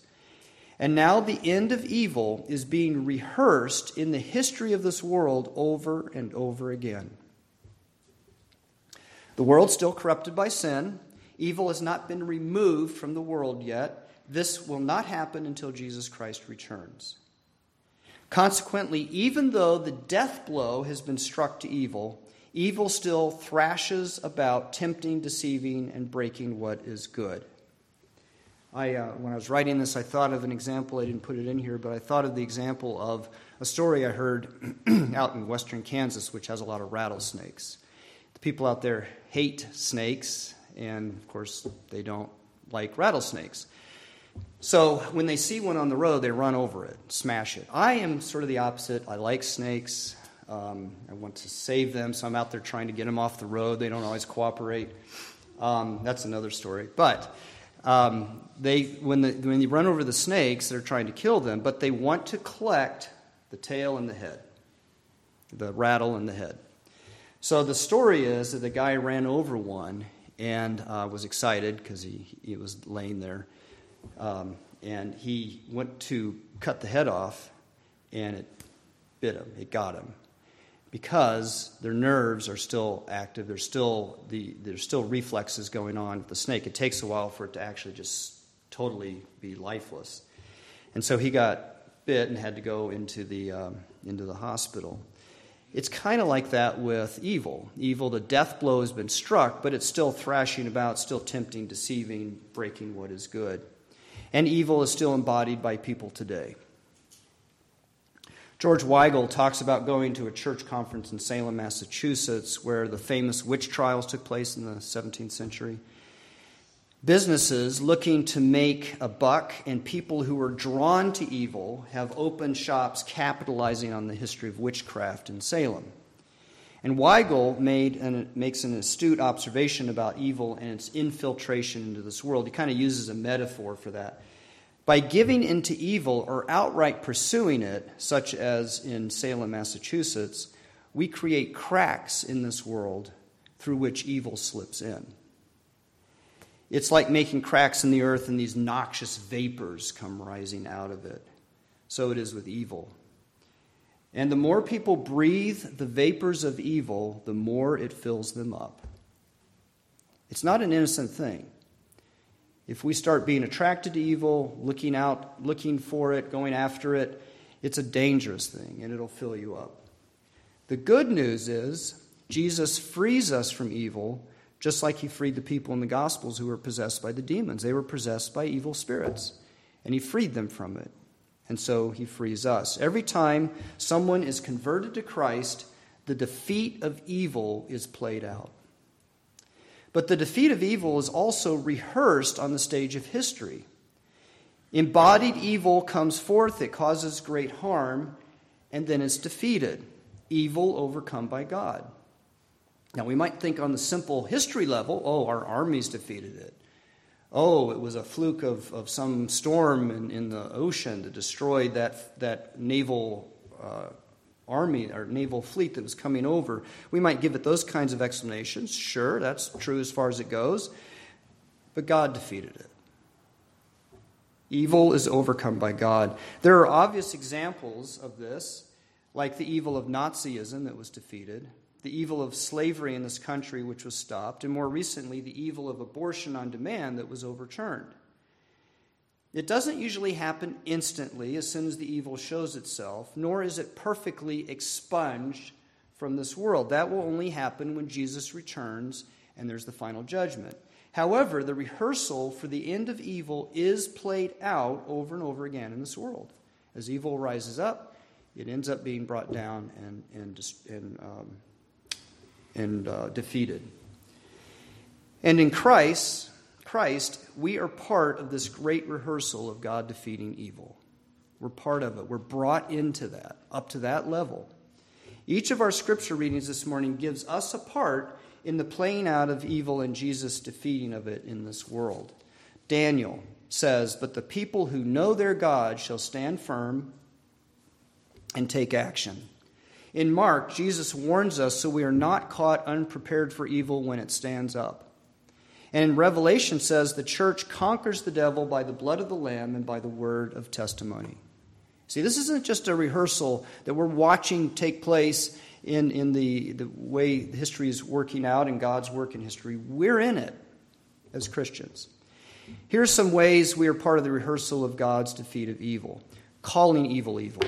And now the end of evil is being rehearsed in the history of this world over and over again. The world's still corrupted by sin. Evil has not been removed from the world yet. This will not happen until Jesus Christ returns. Consequently, even though the death blow has been struck to evil, evil still thrashes about, tempting, deceiving, and breaking what is good. I, uh, when I was writing this, I thought of an example. I didn't put it in here, but I thought of the example of a story I heard out in western Kansas, which has a lot of rattlesnakes. The people out there hate snakes, and of course, they don't like rattlesnakes. So when they see one on the road, they run over it, smash it. I am sort of the opposite. I like snakes. Um, I want to save them, so I'm out there trying to get them off the road. They don't always cooperate. Um, that's another story. But um, they, when, the, when you run over the snakes, they're trying to kill them, but they want to collect the tail and the head, the rattle and the head. So the story is that the guy ran over one and uh, was excited because he, he was laying there. Um, and he went to cut the head off, and it bit him. It got him because their nerves are still active. There's still the there's still reflexes going on with the snake. It takes a while for it to actually just totally be lifeless. And so he got bit and had to go into the um, into the hospital. It's kind of like that with evil. Evil, the death blow has been struck, but it's still thrashing about, still tempting, deceiving, breaking what is good. And evil is still embodied by people today. George Weigel talks about going to a church conference in Salem, Massachusetts, where the famous witch trials took place in the 17th century businesses looking to make a buck and people who are drawn to evil have opened shops capitalizing on the history of witchcraft in Salem. And Weigel made an, makes an astute observation about evil and its infiltration into this world. He kind of uses a metaphor for that. By giving into evil or outright pursuing it, such as in Salem, Massachusetts, we create cracks in this world through which evil slips in. It's like making cracks in the earth and these noxious vapors come rising out of it. So it is with evil. And the more people breathe the vapors of evil, the more it fills them up. It's not an innocent thing. If we start being attracted to evil, looking out, looking for it, going after it, it's a dangerous thing and it'll fill you up. The good news is Jesus frees us from evil, just like he freed the people in the Gospels who were possessed by the demons. They were possessed by evil spirits, and he freed them from it. And so he frees us. Every time someone is converted to Christ, the defeat of evil is played out. But the defeat of evil is also rehearsed on the stage of history. Embodied evil comes forth, it causes great harm, and then it's defeated. Evil overcome by God. Now, we might think on the simple history level oh, our armies defeated it. Oh, it was a fluke of, of some storm in, in the ocean that destroyed that, that naval uh, army or naval fleet that was coming over. We might give it those kinds of explanations. Sure, that's true as far as it goes. But God defeated it. Evil is overcome by God. There are obvious examples of this, like the evil of Nazism that was defeated, the evil of slavery in this country, which was stopped, and more recently, the evil of abortion on demand that was overturned. It doesn't usually happen instantly as soon as the evil shows itself, nor is it perfectly expunged from this world. That will only happen when Jesus returns and there's the final judgment. However, the rehearsal for the end of evil is played out over and over again in this world. As evil rises up, it ends up being brought down and, and, and, um, and uh, defeated. And in Christ, Christ, we are part of this great rehearsal of God defeating evil. We're part of it. We're brought into that, up to that level. Each of our scripture readings this morning gives us a part in the playing out of evil and Jesus' defeating of it in this world. Daniel says, But the people who know their God shall stand firm and take action. In Mark, Jesus warns us so we are not caught unprepared for evil when it stands up. And in Revelation says the church conquers the devil by the blood of the lamb and by the word of testimony. See, this isn't just a rehearsal that we're watching take place in, in the, the way history is working out and God's work in history. We're in it as Christians. Here's some ways we are part of the rehearsal of God's defeat of evil calling evil evil.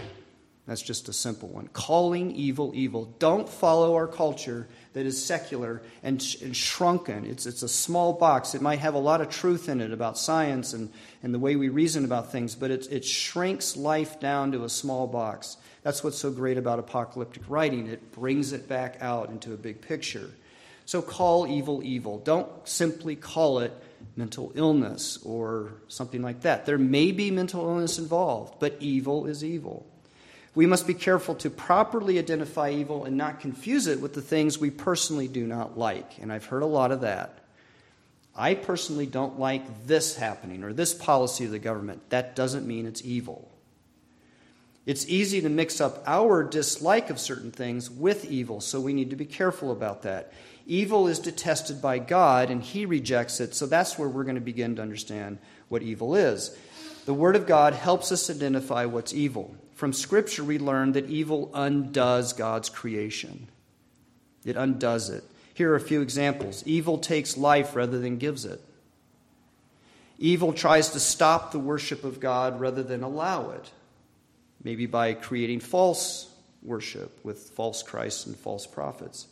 That's just a simple one. Calling evil evil. Don't follow our culture that is secular and, and, shrunken. It's, it's a small box. It might have a lot of truth in it about science and, and the way we reason about things, but it, it shrinks life down to a small box. That's what's so great about apocalyptic writing. It brings it back out into a big picture. So call evil evil. Don't simply call it mental illness or something like that. There may be mental illness involved, but evil is evil. We must be careful to properly identify evil and not confuse it with the things we personally do not like. And I've heard a lot of that. I personally don't like this happening or this policy of the government. That doesn't mean it's evil. It's easy to mix up our dislike of certain things with evil, so we need to be careful about that. Evil is detested by God, and He rejects it, so that's where we're going to begin to understand what evil is. The Word of God helps us identify what's evil. From Scripture, we learn that evil undoes God's creation, it undoes it. Here are a few examples evil takes life rather than gives it. Evil tries to stop the worship of God rather than allow it maybe by creating false worship with false Christs and false prophets.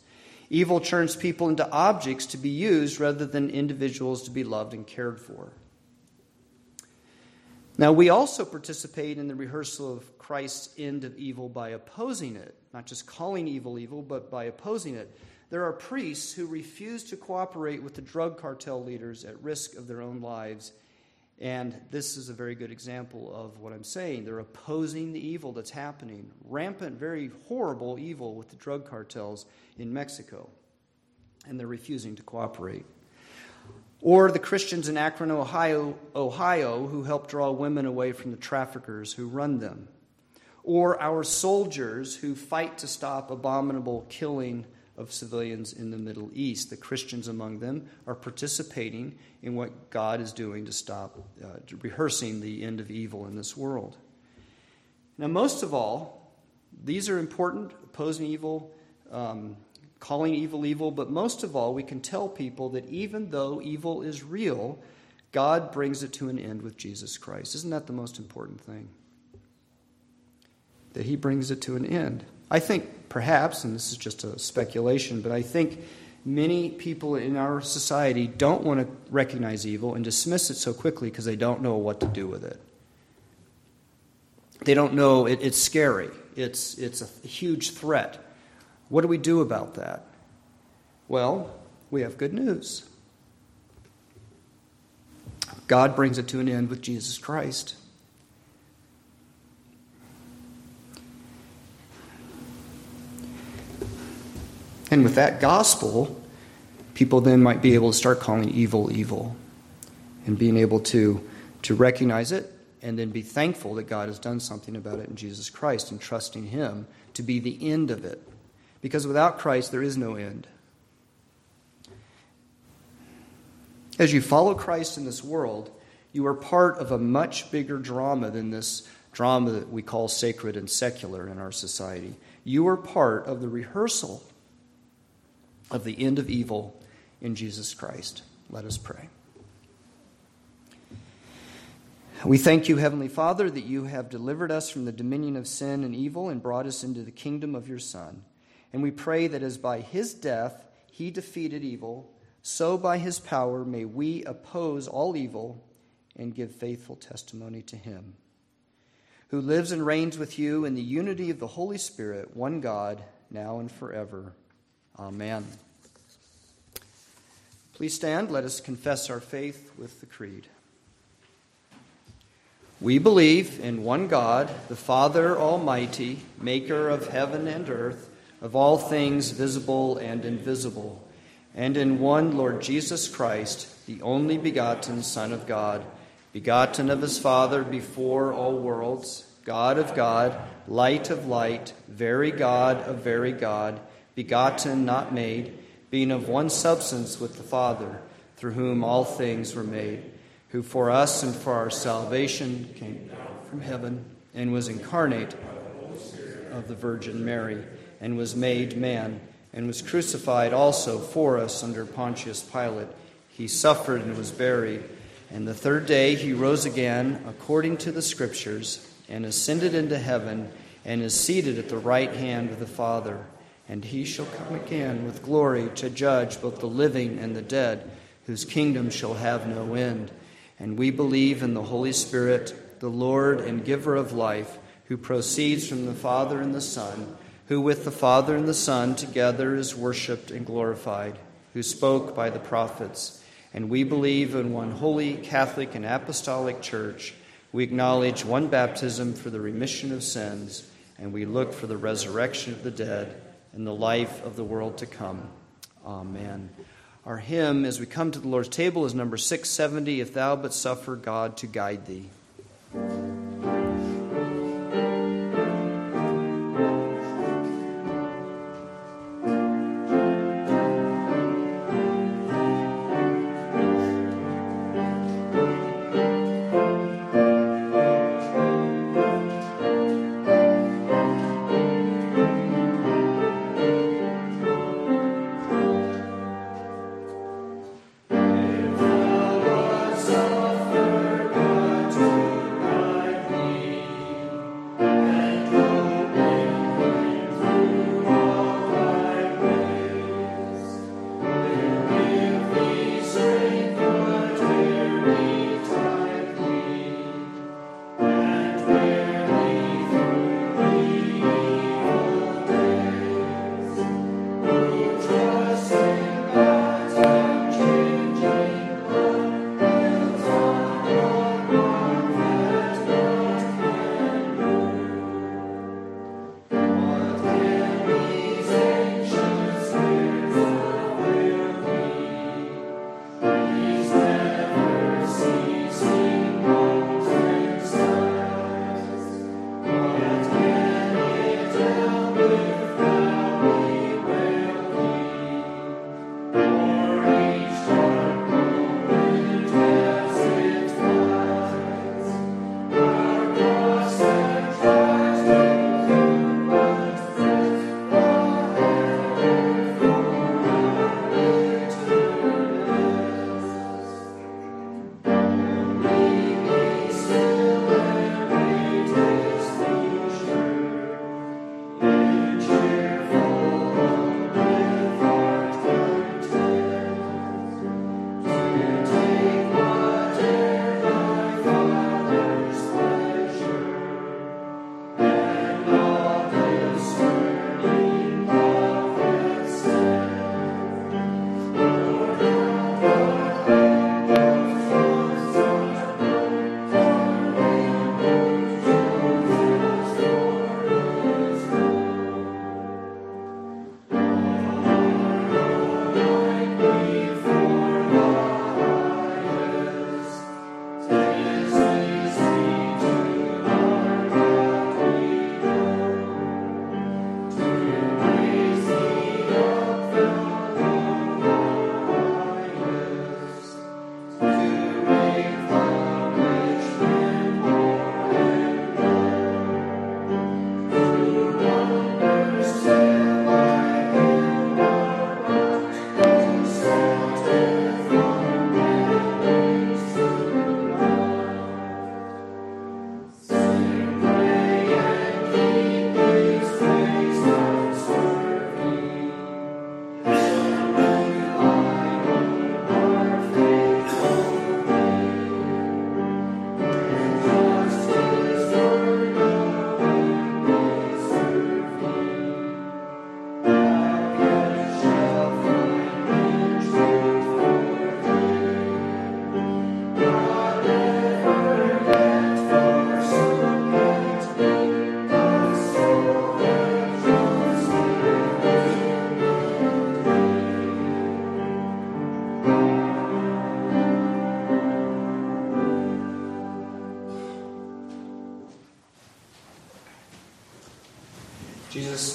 Evil turns people into objects to be used rather than individuals to be loved and cared for. Now, we also participate in the rehearsal of Christ's end of evil by opposing it, not just calling evil evil, but by opposing it. There are priests who refuse to cooperate with the drug cartel leaders at risk of their own lives and this is a very good example of what I'm saying. They're opposing the evil that's happening. Rampant, very horrible evil with the drug cartels in Mexico. And they're refusing to cooperate. Or the Christians in Akron, Ohio, Ohio, who help draw women away from the traffickers who run them. Or our soldiers who fight to stop abominable killing of civilians in the Middle East. The Christians among them are participating in what God is doing to stop uh, rehearsing the end of evil in this world. Now, most of all, these are important opposing evil, um, calling evil evil, but most of all, we can tell people that even though evil is real, God brings it to an end with Jesus Christ. Isn't that the most important thing? That He brings it to an end. I think perhaps, and this is just a speculation, but I think many people in our society don't want to recognize evil and dismiss it so quickly because they don't know what to do with it. They don't know it, it's scary, it's, it's a huge threat. What do we do about that? Well, we have good news. God brings it to an end with Jesus Christ. And with that gospel, people then might be able to start calling evil evil and being able to, to recognize it and then be thankful that God has done something about it in Jesus Christ and trusting Him to be the end of it. Because without Christ, there is no end. As you follow Christ in this world, you are part of a much bigger drama than this drama that we call sacred and secular in our society. You are part of the rehearsal of the end of evil in Jesus Christ. Let us pray. We thank you, Heavenly Father, that you have delivered us from the dominion of sin and evil and brought us into the kingdom of your Son. And we pray that as by his death he defeated evil, so by his power may we oppose all evil and give faithful testimony to him, who lives and reigns with you in the unity of the Holy Spirit, one God, now and forever. Amen. Please stand. Let us confess our faith with the Creed. We believe in one God, the Father Almighty, maker of heaven and earth, of all things visible and invisible, and in one Lord Jesus Christ, the only begotten Son of God, begotten of his Father before all worlds, God of God, light of light, very God of very God, begotten, not made being of one substance with the Father, through whom all things were made, who for us and for our salvation came down from heaven and was incarnate of the Virgin Mary, and was made man, and was crucified also for us under Pontius Pilate. He suffered and was buried, and the third day he rose again according to the Scriptures, and ascended into heaven, and is seated at the right hand of the Father and he shall come again with glory to judge both the living and the dead, whose kingdom shall have no end. And we believe in the Holy Spirit, the Lord and giver of life, who proceeds from the Father and the Son, who with the Father and the Son together is worshiped and glorified, who spoke by the prophets. And we believe in one holy, Catholic, and Apostolic Church. We acknowledge one baptism for the remission of sins, and we look for the resurrection of the dead and the life of the world to come. Amen. Our hymn as we come to the Lord's table is number 670 If Thou But Suffer God to Guide Thee.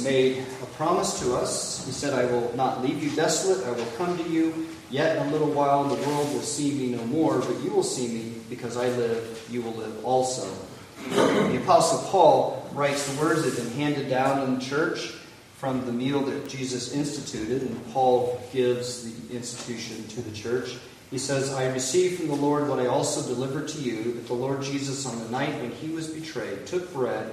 Made a promise to us. He said, I will not leave you desolate, I will come to you. Yet in a little while the world will see me no more, but you will see me because I live, you will live also. The Apostle Paul writes the words that have been handed down in the church from the meal that Jesus instituted, and Paul gives the institution to the church. He says, I received from the Lord what I also delivered to you, that the Lord Jesus, on the night when he was betrayed, took bread,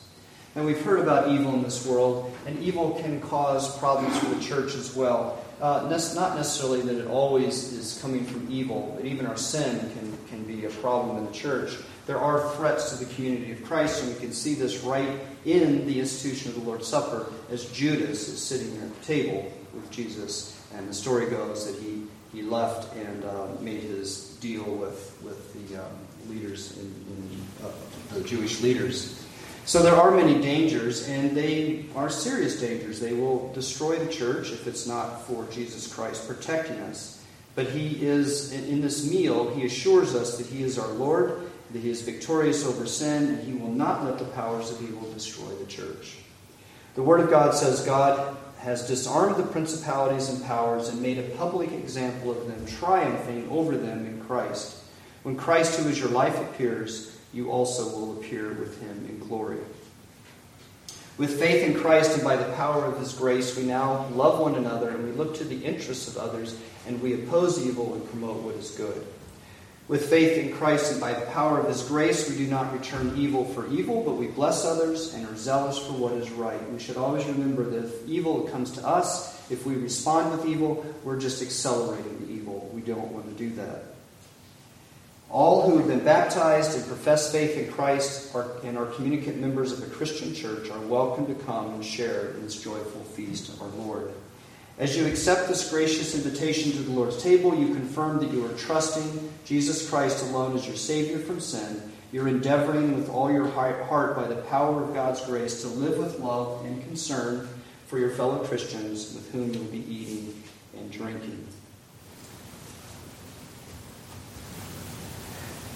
And we've heard about evil in this world, and evil can cause problems for the church as well. Uh, not necessarily that it always is coming from evil, but even our sin can, can be a problem in the church. There are threats to the community of Christ, and we can see this right in the institution of the Lord's Supper as Judas is sitting at the table with Jesus. And the story goes that he, he left and uh, made his deal with, with the um, leaders, in, in, uh, the Jewish leaders. So there are many dangers, and they are serious dangers. They will destroy the church if it's not for Jesus Christ protecting us. But He is, in this meal, He assures us that He is our Lord, that He is victorious over sin, and He will not let the powers of evil destroy the church. The Word of God says God has disarmed the principalities and powers and made a public example of them, triumphing over them in Christ. When Christ, who is your life, appears, you also will appear with him in glory. With faith in Christ and by the power of his grace, we now love one another and we look to the interests of others and we oppose evil and promote what is good. With faith in Christ and by the power of his grace, we do not return evil for evil, but we bless others and are zealous for what is right. We should always remember that if evil comes to us, if we respond with evil, we're just accelerating the evil. We don't want to do that. All who have been baptized and profess faith in Christ are, and are communicant members of a Christian church are welcome to come and share in this joyful feast of our Lord. As you accept this gracious invitation to the Lord's table, you confirm that you are trusting Jesus Christ alone as your Savior from sin. You're endeavoring with all your heart by the power of God's grace to live with love and concern for your fellow Christians with whom you'll be eating and drinking.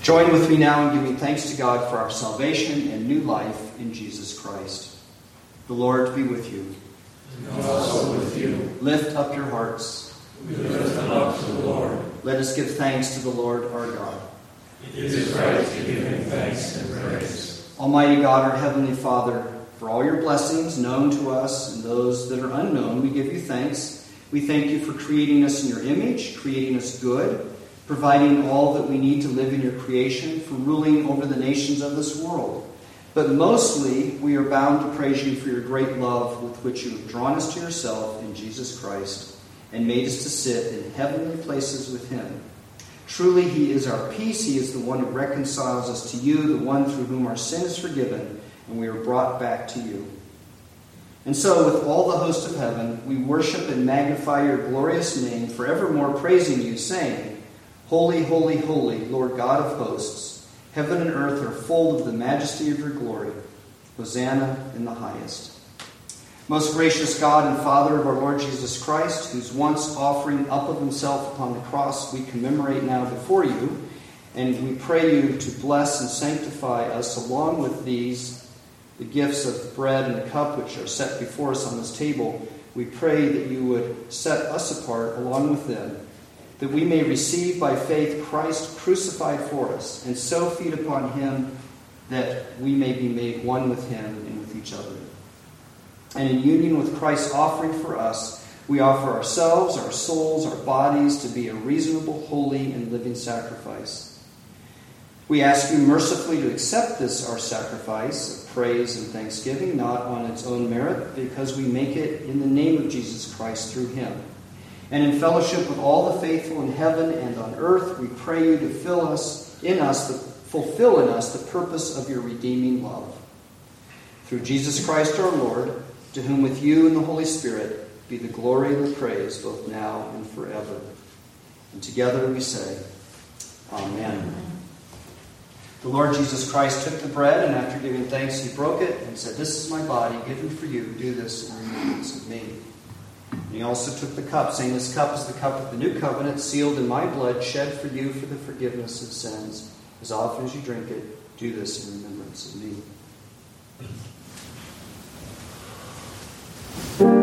Join with me now in giving thanks to God for our salvation and new life in Jesus Christ. The Lord be with you. And also with you. Lift up your hearts. We lift them up to the Lord. Let us give thanks to the Lord our God. It is right to give him thanks and praise. Almighty God, our Heavenly Father, for all your blessings known to us and those that are unknown, we give you thanks. We thank you for creating us in your image, creating us good providing all that we need to live in your creation, for ruling over the nations of this world. But mostly, we are bound to praise you for your great love with which you have drawn us to yourself in Jesus Christ and made us to sit in heavenly places with him. Truly, he is our peace. He is the one who reconciles us to you, the one through whom our sin is forgiven, and we are brought back to you. And so, with all the host of heaven, we worship and magnify your glorious name, forevermore praising you, saying, Holy, holy, holy, Lord God of hosts, heaven and earth are full of the majesty of your glory. Hosanna in the highest. Most gracious God and Father of our Lord Jesus Christ, whose once offering up of himself upon the cross we commemorate now before you, and we pray you to bless and sanctify us along with these, the gifts of bread and the cup which are set before us on this table. We pray that you would set us apart along with them that we may receive by faith Christ crucified for us, and so feed upon him that we may be made one with him and with each other. And in union with Christ's offering for us, we offer ourselves, our souls, our bodies to be a reasonable, holy, and living sacrifice. We ask you mercifully to accept this, our sacrifice of praise and thanksgiving, not on its own merit, because we make it in the name of Jesus Christ through him and in fellowship with all the faithful in heaven and on earth, we pray you to fill us in us, the, fulfill in us the purpose of your redeeming love. Through Jesus Christ our Lord, to whom with you and the Holy Spirit be the glory and the praise both now and forever. And together we say, Amen. The Lord Jesus Christ took the bread, and after giving thanks, he broke it and said, This is my body given for you. Do this in remembrance of me. And he also took the cup, saying, This cup is the cup of the new covenant, sealed in my blood, shed for you for the forgiveness of sins. As often as you drink it, do this in remembrance of me.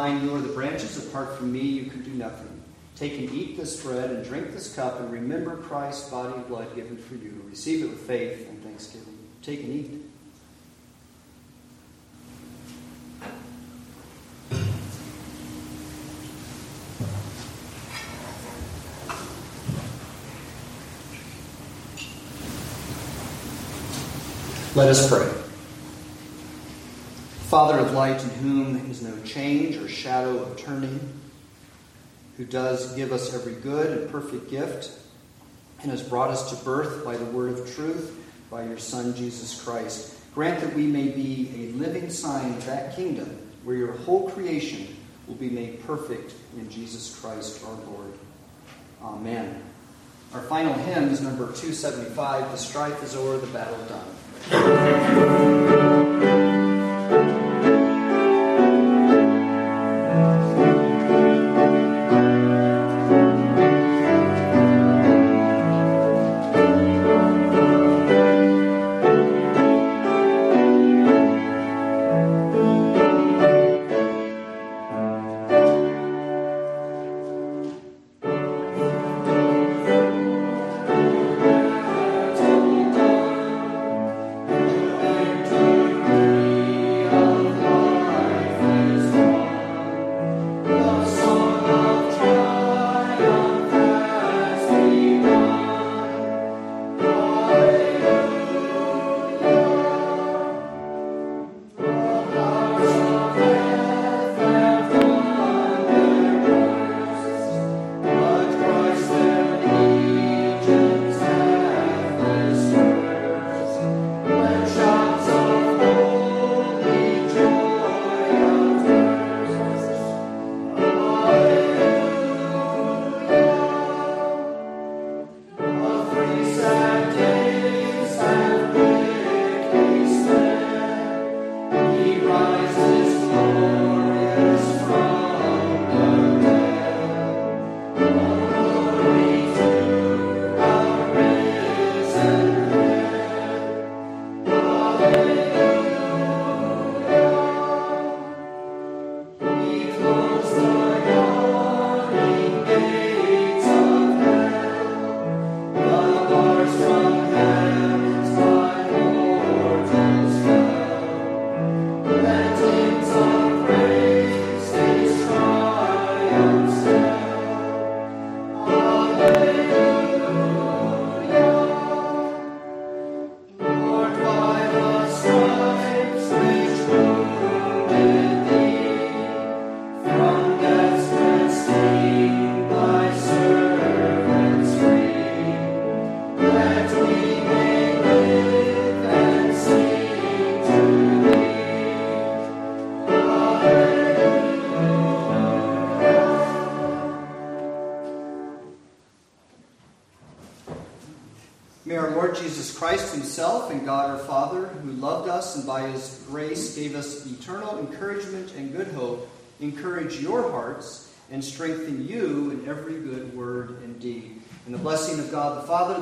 Vine, you are the branches. Apart from me, you can do nothing. Take and eat this bread and drink this cup and remember Christ's body and blood given for you. Receive it with faith and thanksgiving. Take and eat. Let us pray. Father of light, in whom is no change or shadow of turning, who does give us every good and perfect gift, and has brought us to birth by the word of truth, by your Son, Jesus Christ. Grant that we may be a living sign of that kingdom where your whole creation will be made perfect in Jesus Christ our Lord. Amen. Our final hymn is number 275 The Strife is O'er, the Battle Done.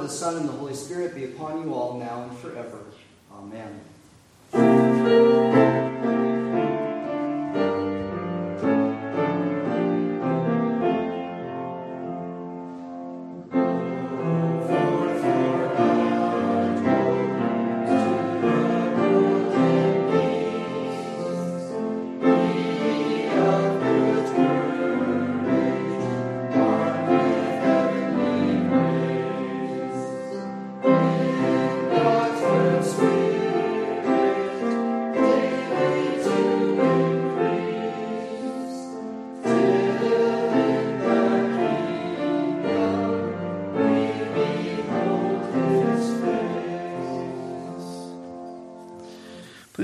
Son, and the Holy Spirit be upon you all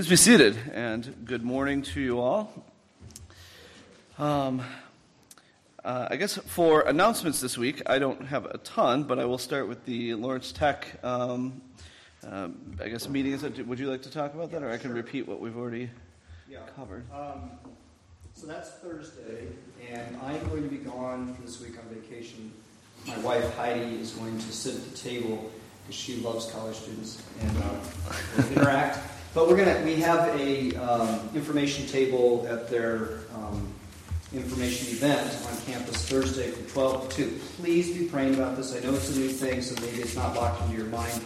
Please be seated, and good morning to you all. Um, uh, I guess for announcements this week, I don't have a ton, but I will start with the Lawrence Tech, um, um, I guess, meetings. Would you like to talk about that, or I can repeat what we've already yeah. covered? Um, so that's Thursday, and I'm going to be gone for this week on vacation. My wife, Heidi, is going to sit at the table because she loves college students and uh, interact. But we're gonna we have a um, information table at their um, information event on campus Thursday from 12 to 2. Please be praying about this. I know it's a new thing, so maybe it's not locked into your mind,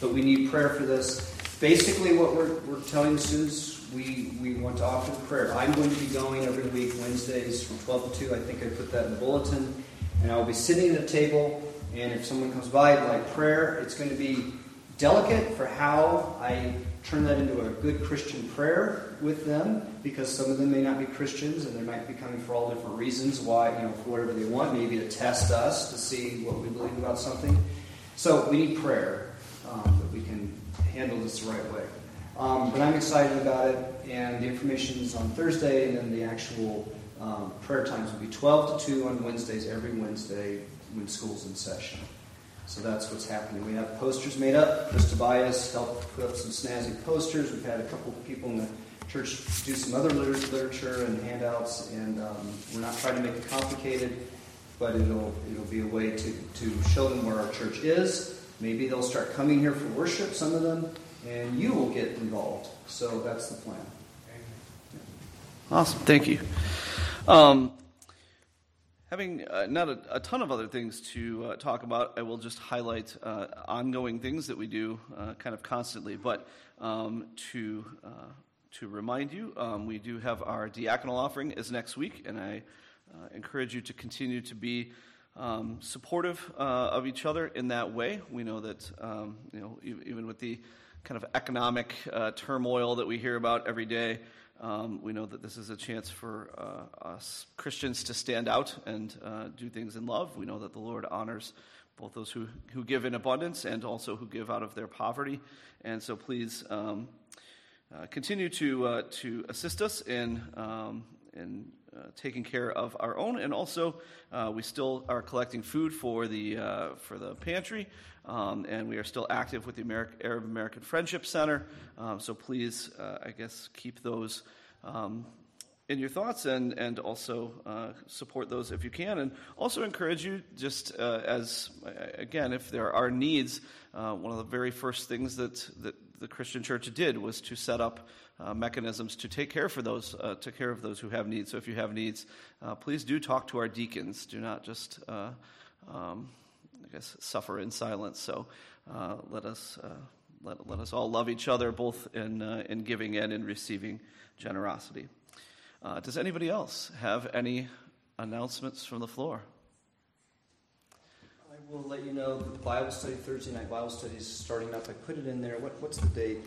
but we need prayer for this. Basically, what we're, we're telling the students, we, we want to offer prayer. I'm going to be going every week, Wednesdays from 12 to 2. I think I put that in the bulletin. And I'll be sitting at a table, and if someone comes by, like prayer, it's going to be delicate for how I turn that into a good Christian prayer with them because some of them may not be Christians and they might be coming for all different reasons why, you know, for whatever they want, maybe to test us to see what we believe about something. So we need prayer um, that we can handle this the right way. Um, but I'm excited about it, and the information is on Thursday, and then the actual um, prayer times will be 12 to 2 on Wednesdays, every Wednesday when school's in session. So that's what's happening. We have posters made up. Chris Tobias helped put up some snazzy posters. We've had a couple of people in the church do some other literature and handouts, and um, we're not trying to make it complicated, but it'll it'll be a way to, to show them where our church is. Maybe they'll start coming here for worship, some of them, and you will get involved. So that's the plan. Awesome, thank you. Um, having uh, not a, a, ton of other things to uh, talk about, I will just highlight uh, ongoing things that we do uh, kind of constantly. But um, to uh, to remind you, um, we do have our diaconal offering is next week, and I uh, encourage you to continue to be um, supportive of each other in that way. We know that um, you know even with the kind of economic turmoil that we hear about every day. Um, we know that this is a chance for uh, us Christians to stand out and uh, do things in love. We know that the Lord honors both those who, who give in abundance and also who give out of their poverty. And so please um, uh, continue to, uh, to assist us in, um, in uh, taking care of our own. And also, uh, we still are collecting food for the, for the pantry. Um, and we are still active with the American, Arab American Friendship Center. Um, so please, uh, I guess, keep those um, in your thoughts and, and also uh, support those if you can. And also encourage you, just uh, as, again, if there are needs, uh, one of the very first things that, that the Christian church did was to set up uh, mechanisms to take care for those, uh, care of those who have needs. So if you have needs, please do talk to our deacons. Do not just um, I guess, suffer in silence. So uh, let us. Uh, let, let us all love each other, both in, uh, in giving and in receiving generosity. Uh, does anybody else have any announcements from the floor? Will let you know the Bible study, Thursday night Bible study is starting up. I put it in there. What, what's the date?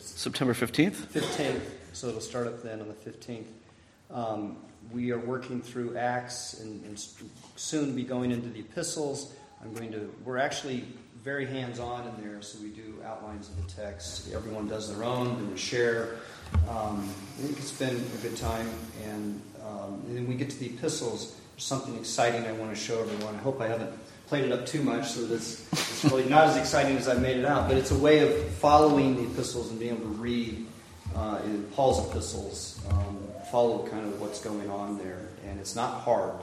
September 15th? 15th. So it'll start up then on the 15th. Um, we are working through Acts and, and soon be going into the epistles. I'm going to, we're actually very hands on in there, so we do outlines of the text. Everyone does their own, then we share. Um, I think it's been a good time. And, um, and then we get to the epistles. There's something exciting I want to show everyone. I hope I haven't played it up too much so that it's, it's really not as exciting as I made it out. But it's a way of following the epistles and being able to read uh, in Paul's epistles, um, follow kind of what's going on there. And it's not hard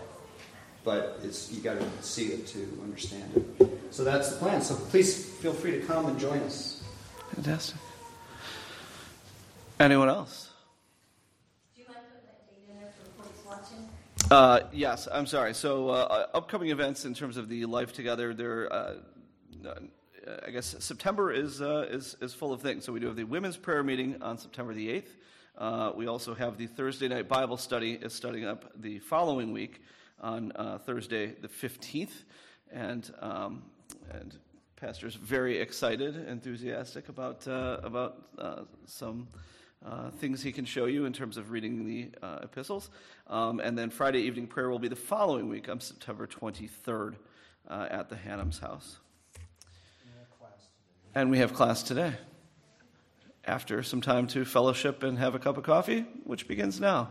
but it's you got to see it to understand it. So that's the plan. So please feel free to come and join us. Fantastic. Anyone else? Do you mind putting that date in there for the folks watching? Uh, yes, I'm sorry. So, uh, upcoming events in terms of the Life Together, there, uh, uh I guess September is, uh, is, is full of things. So, we do have the women's prayer meeting on September the 8th. Uh, we also have the Thursday night Bible study is starting up the following week on uh, Thursday the 15th. And, um, and pastor's very excited, enthusiastic about, uh, about uh, some uh, things he can show you in terms of reading the uh, epistles. Um, and then Friday evening prayer will be the following week on September 23rd uh, at the Hannum's house. And we have class today. After some time to fellowship and have a cup of coffee, which begins now.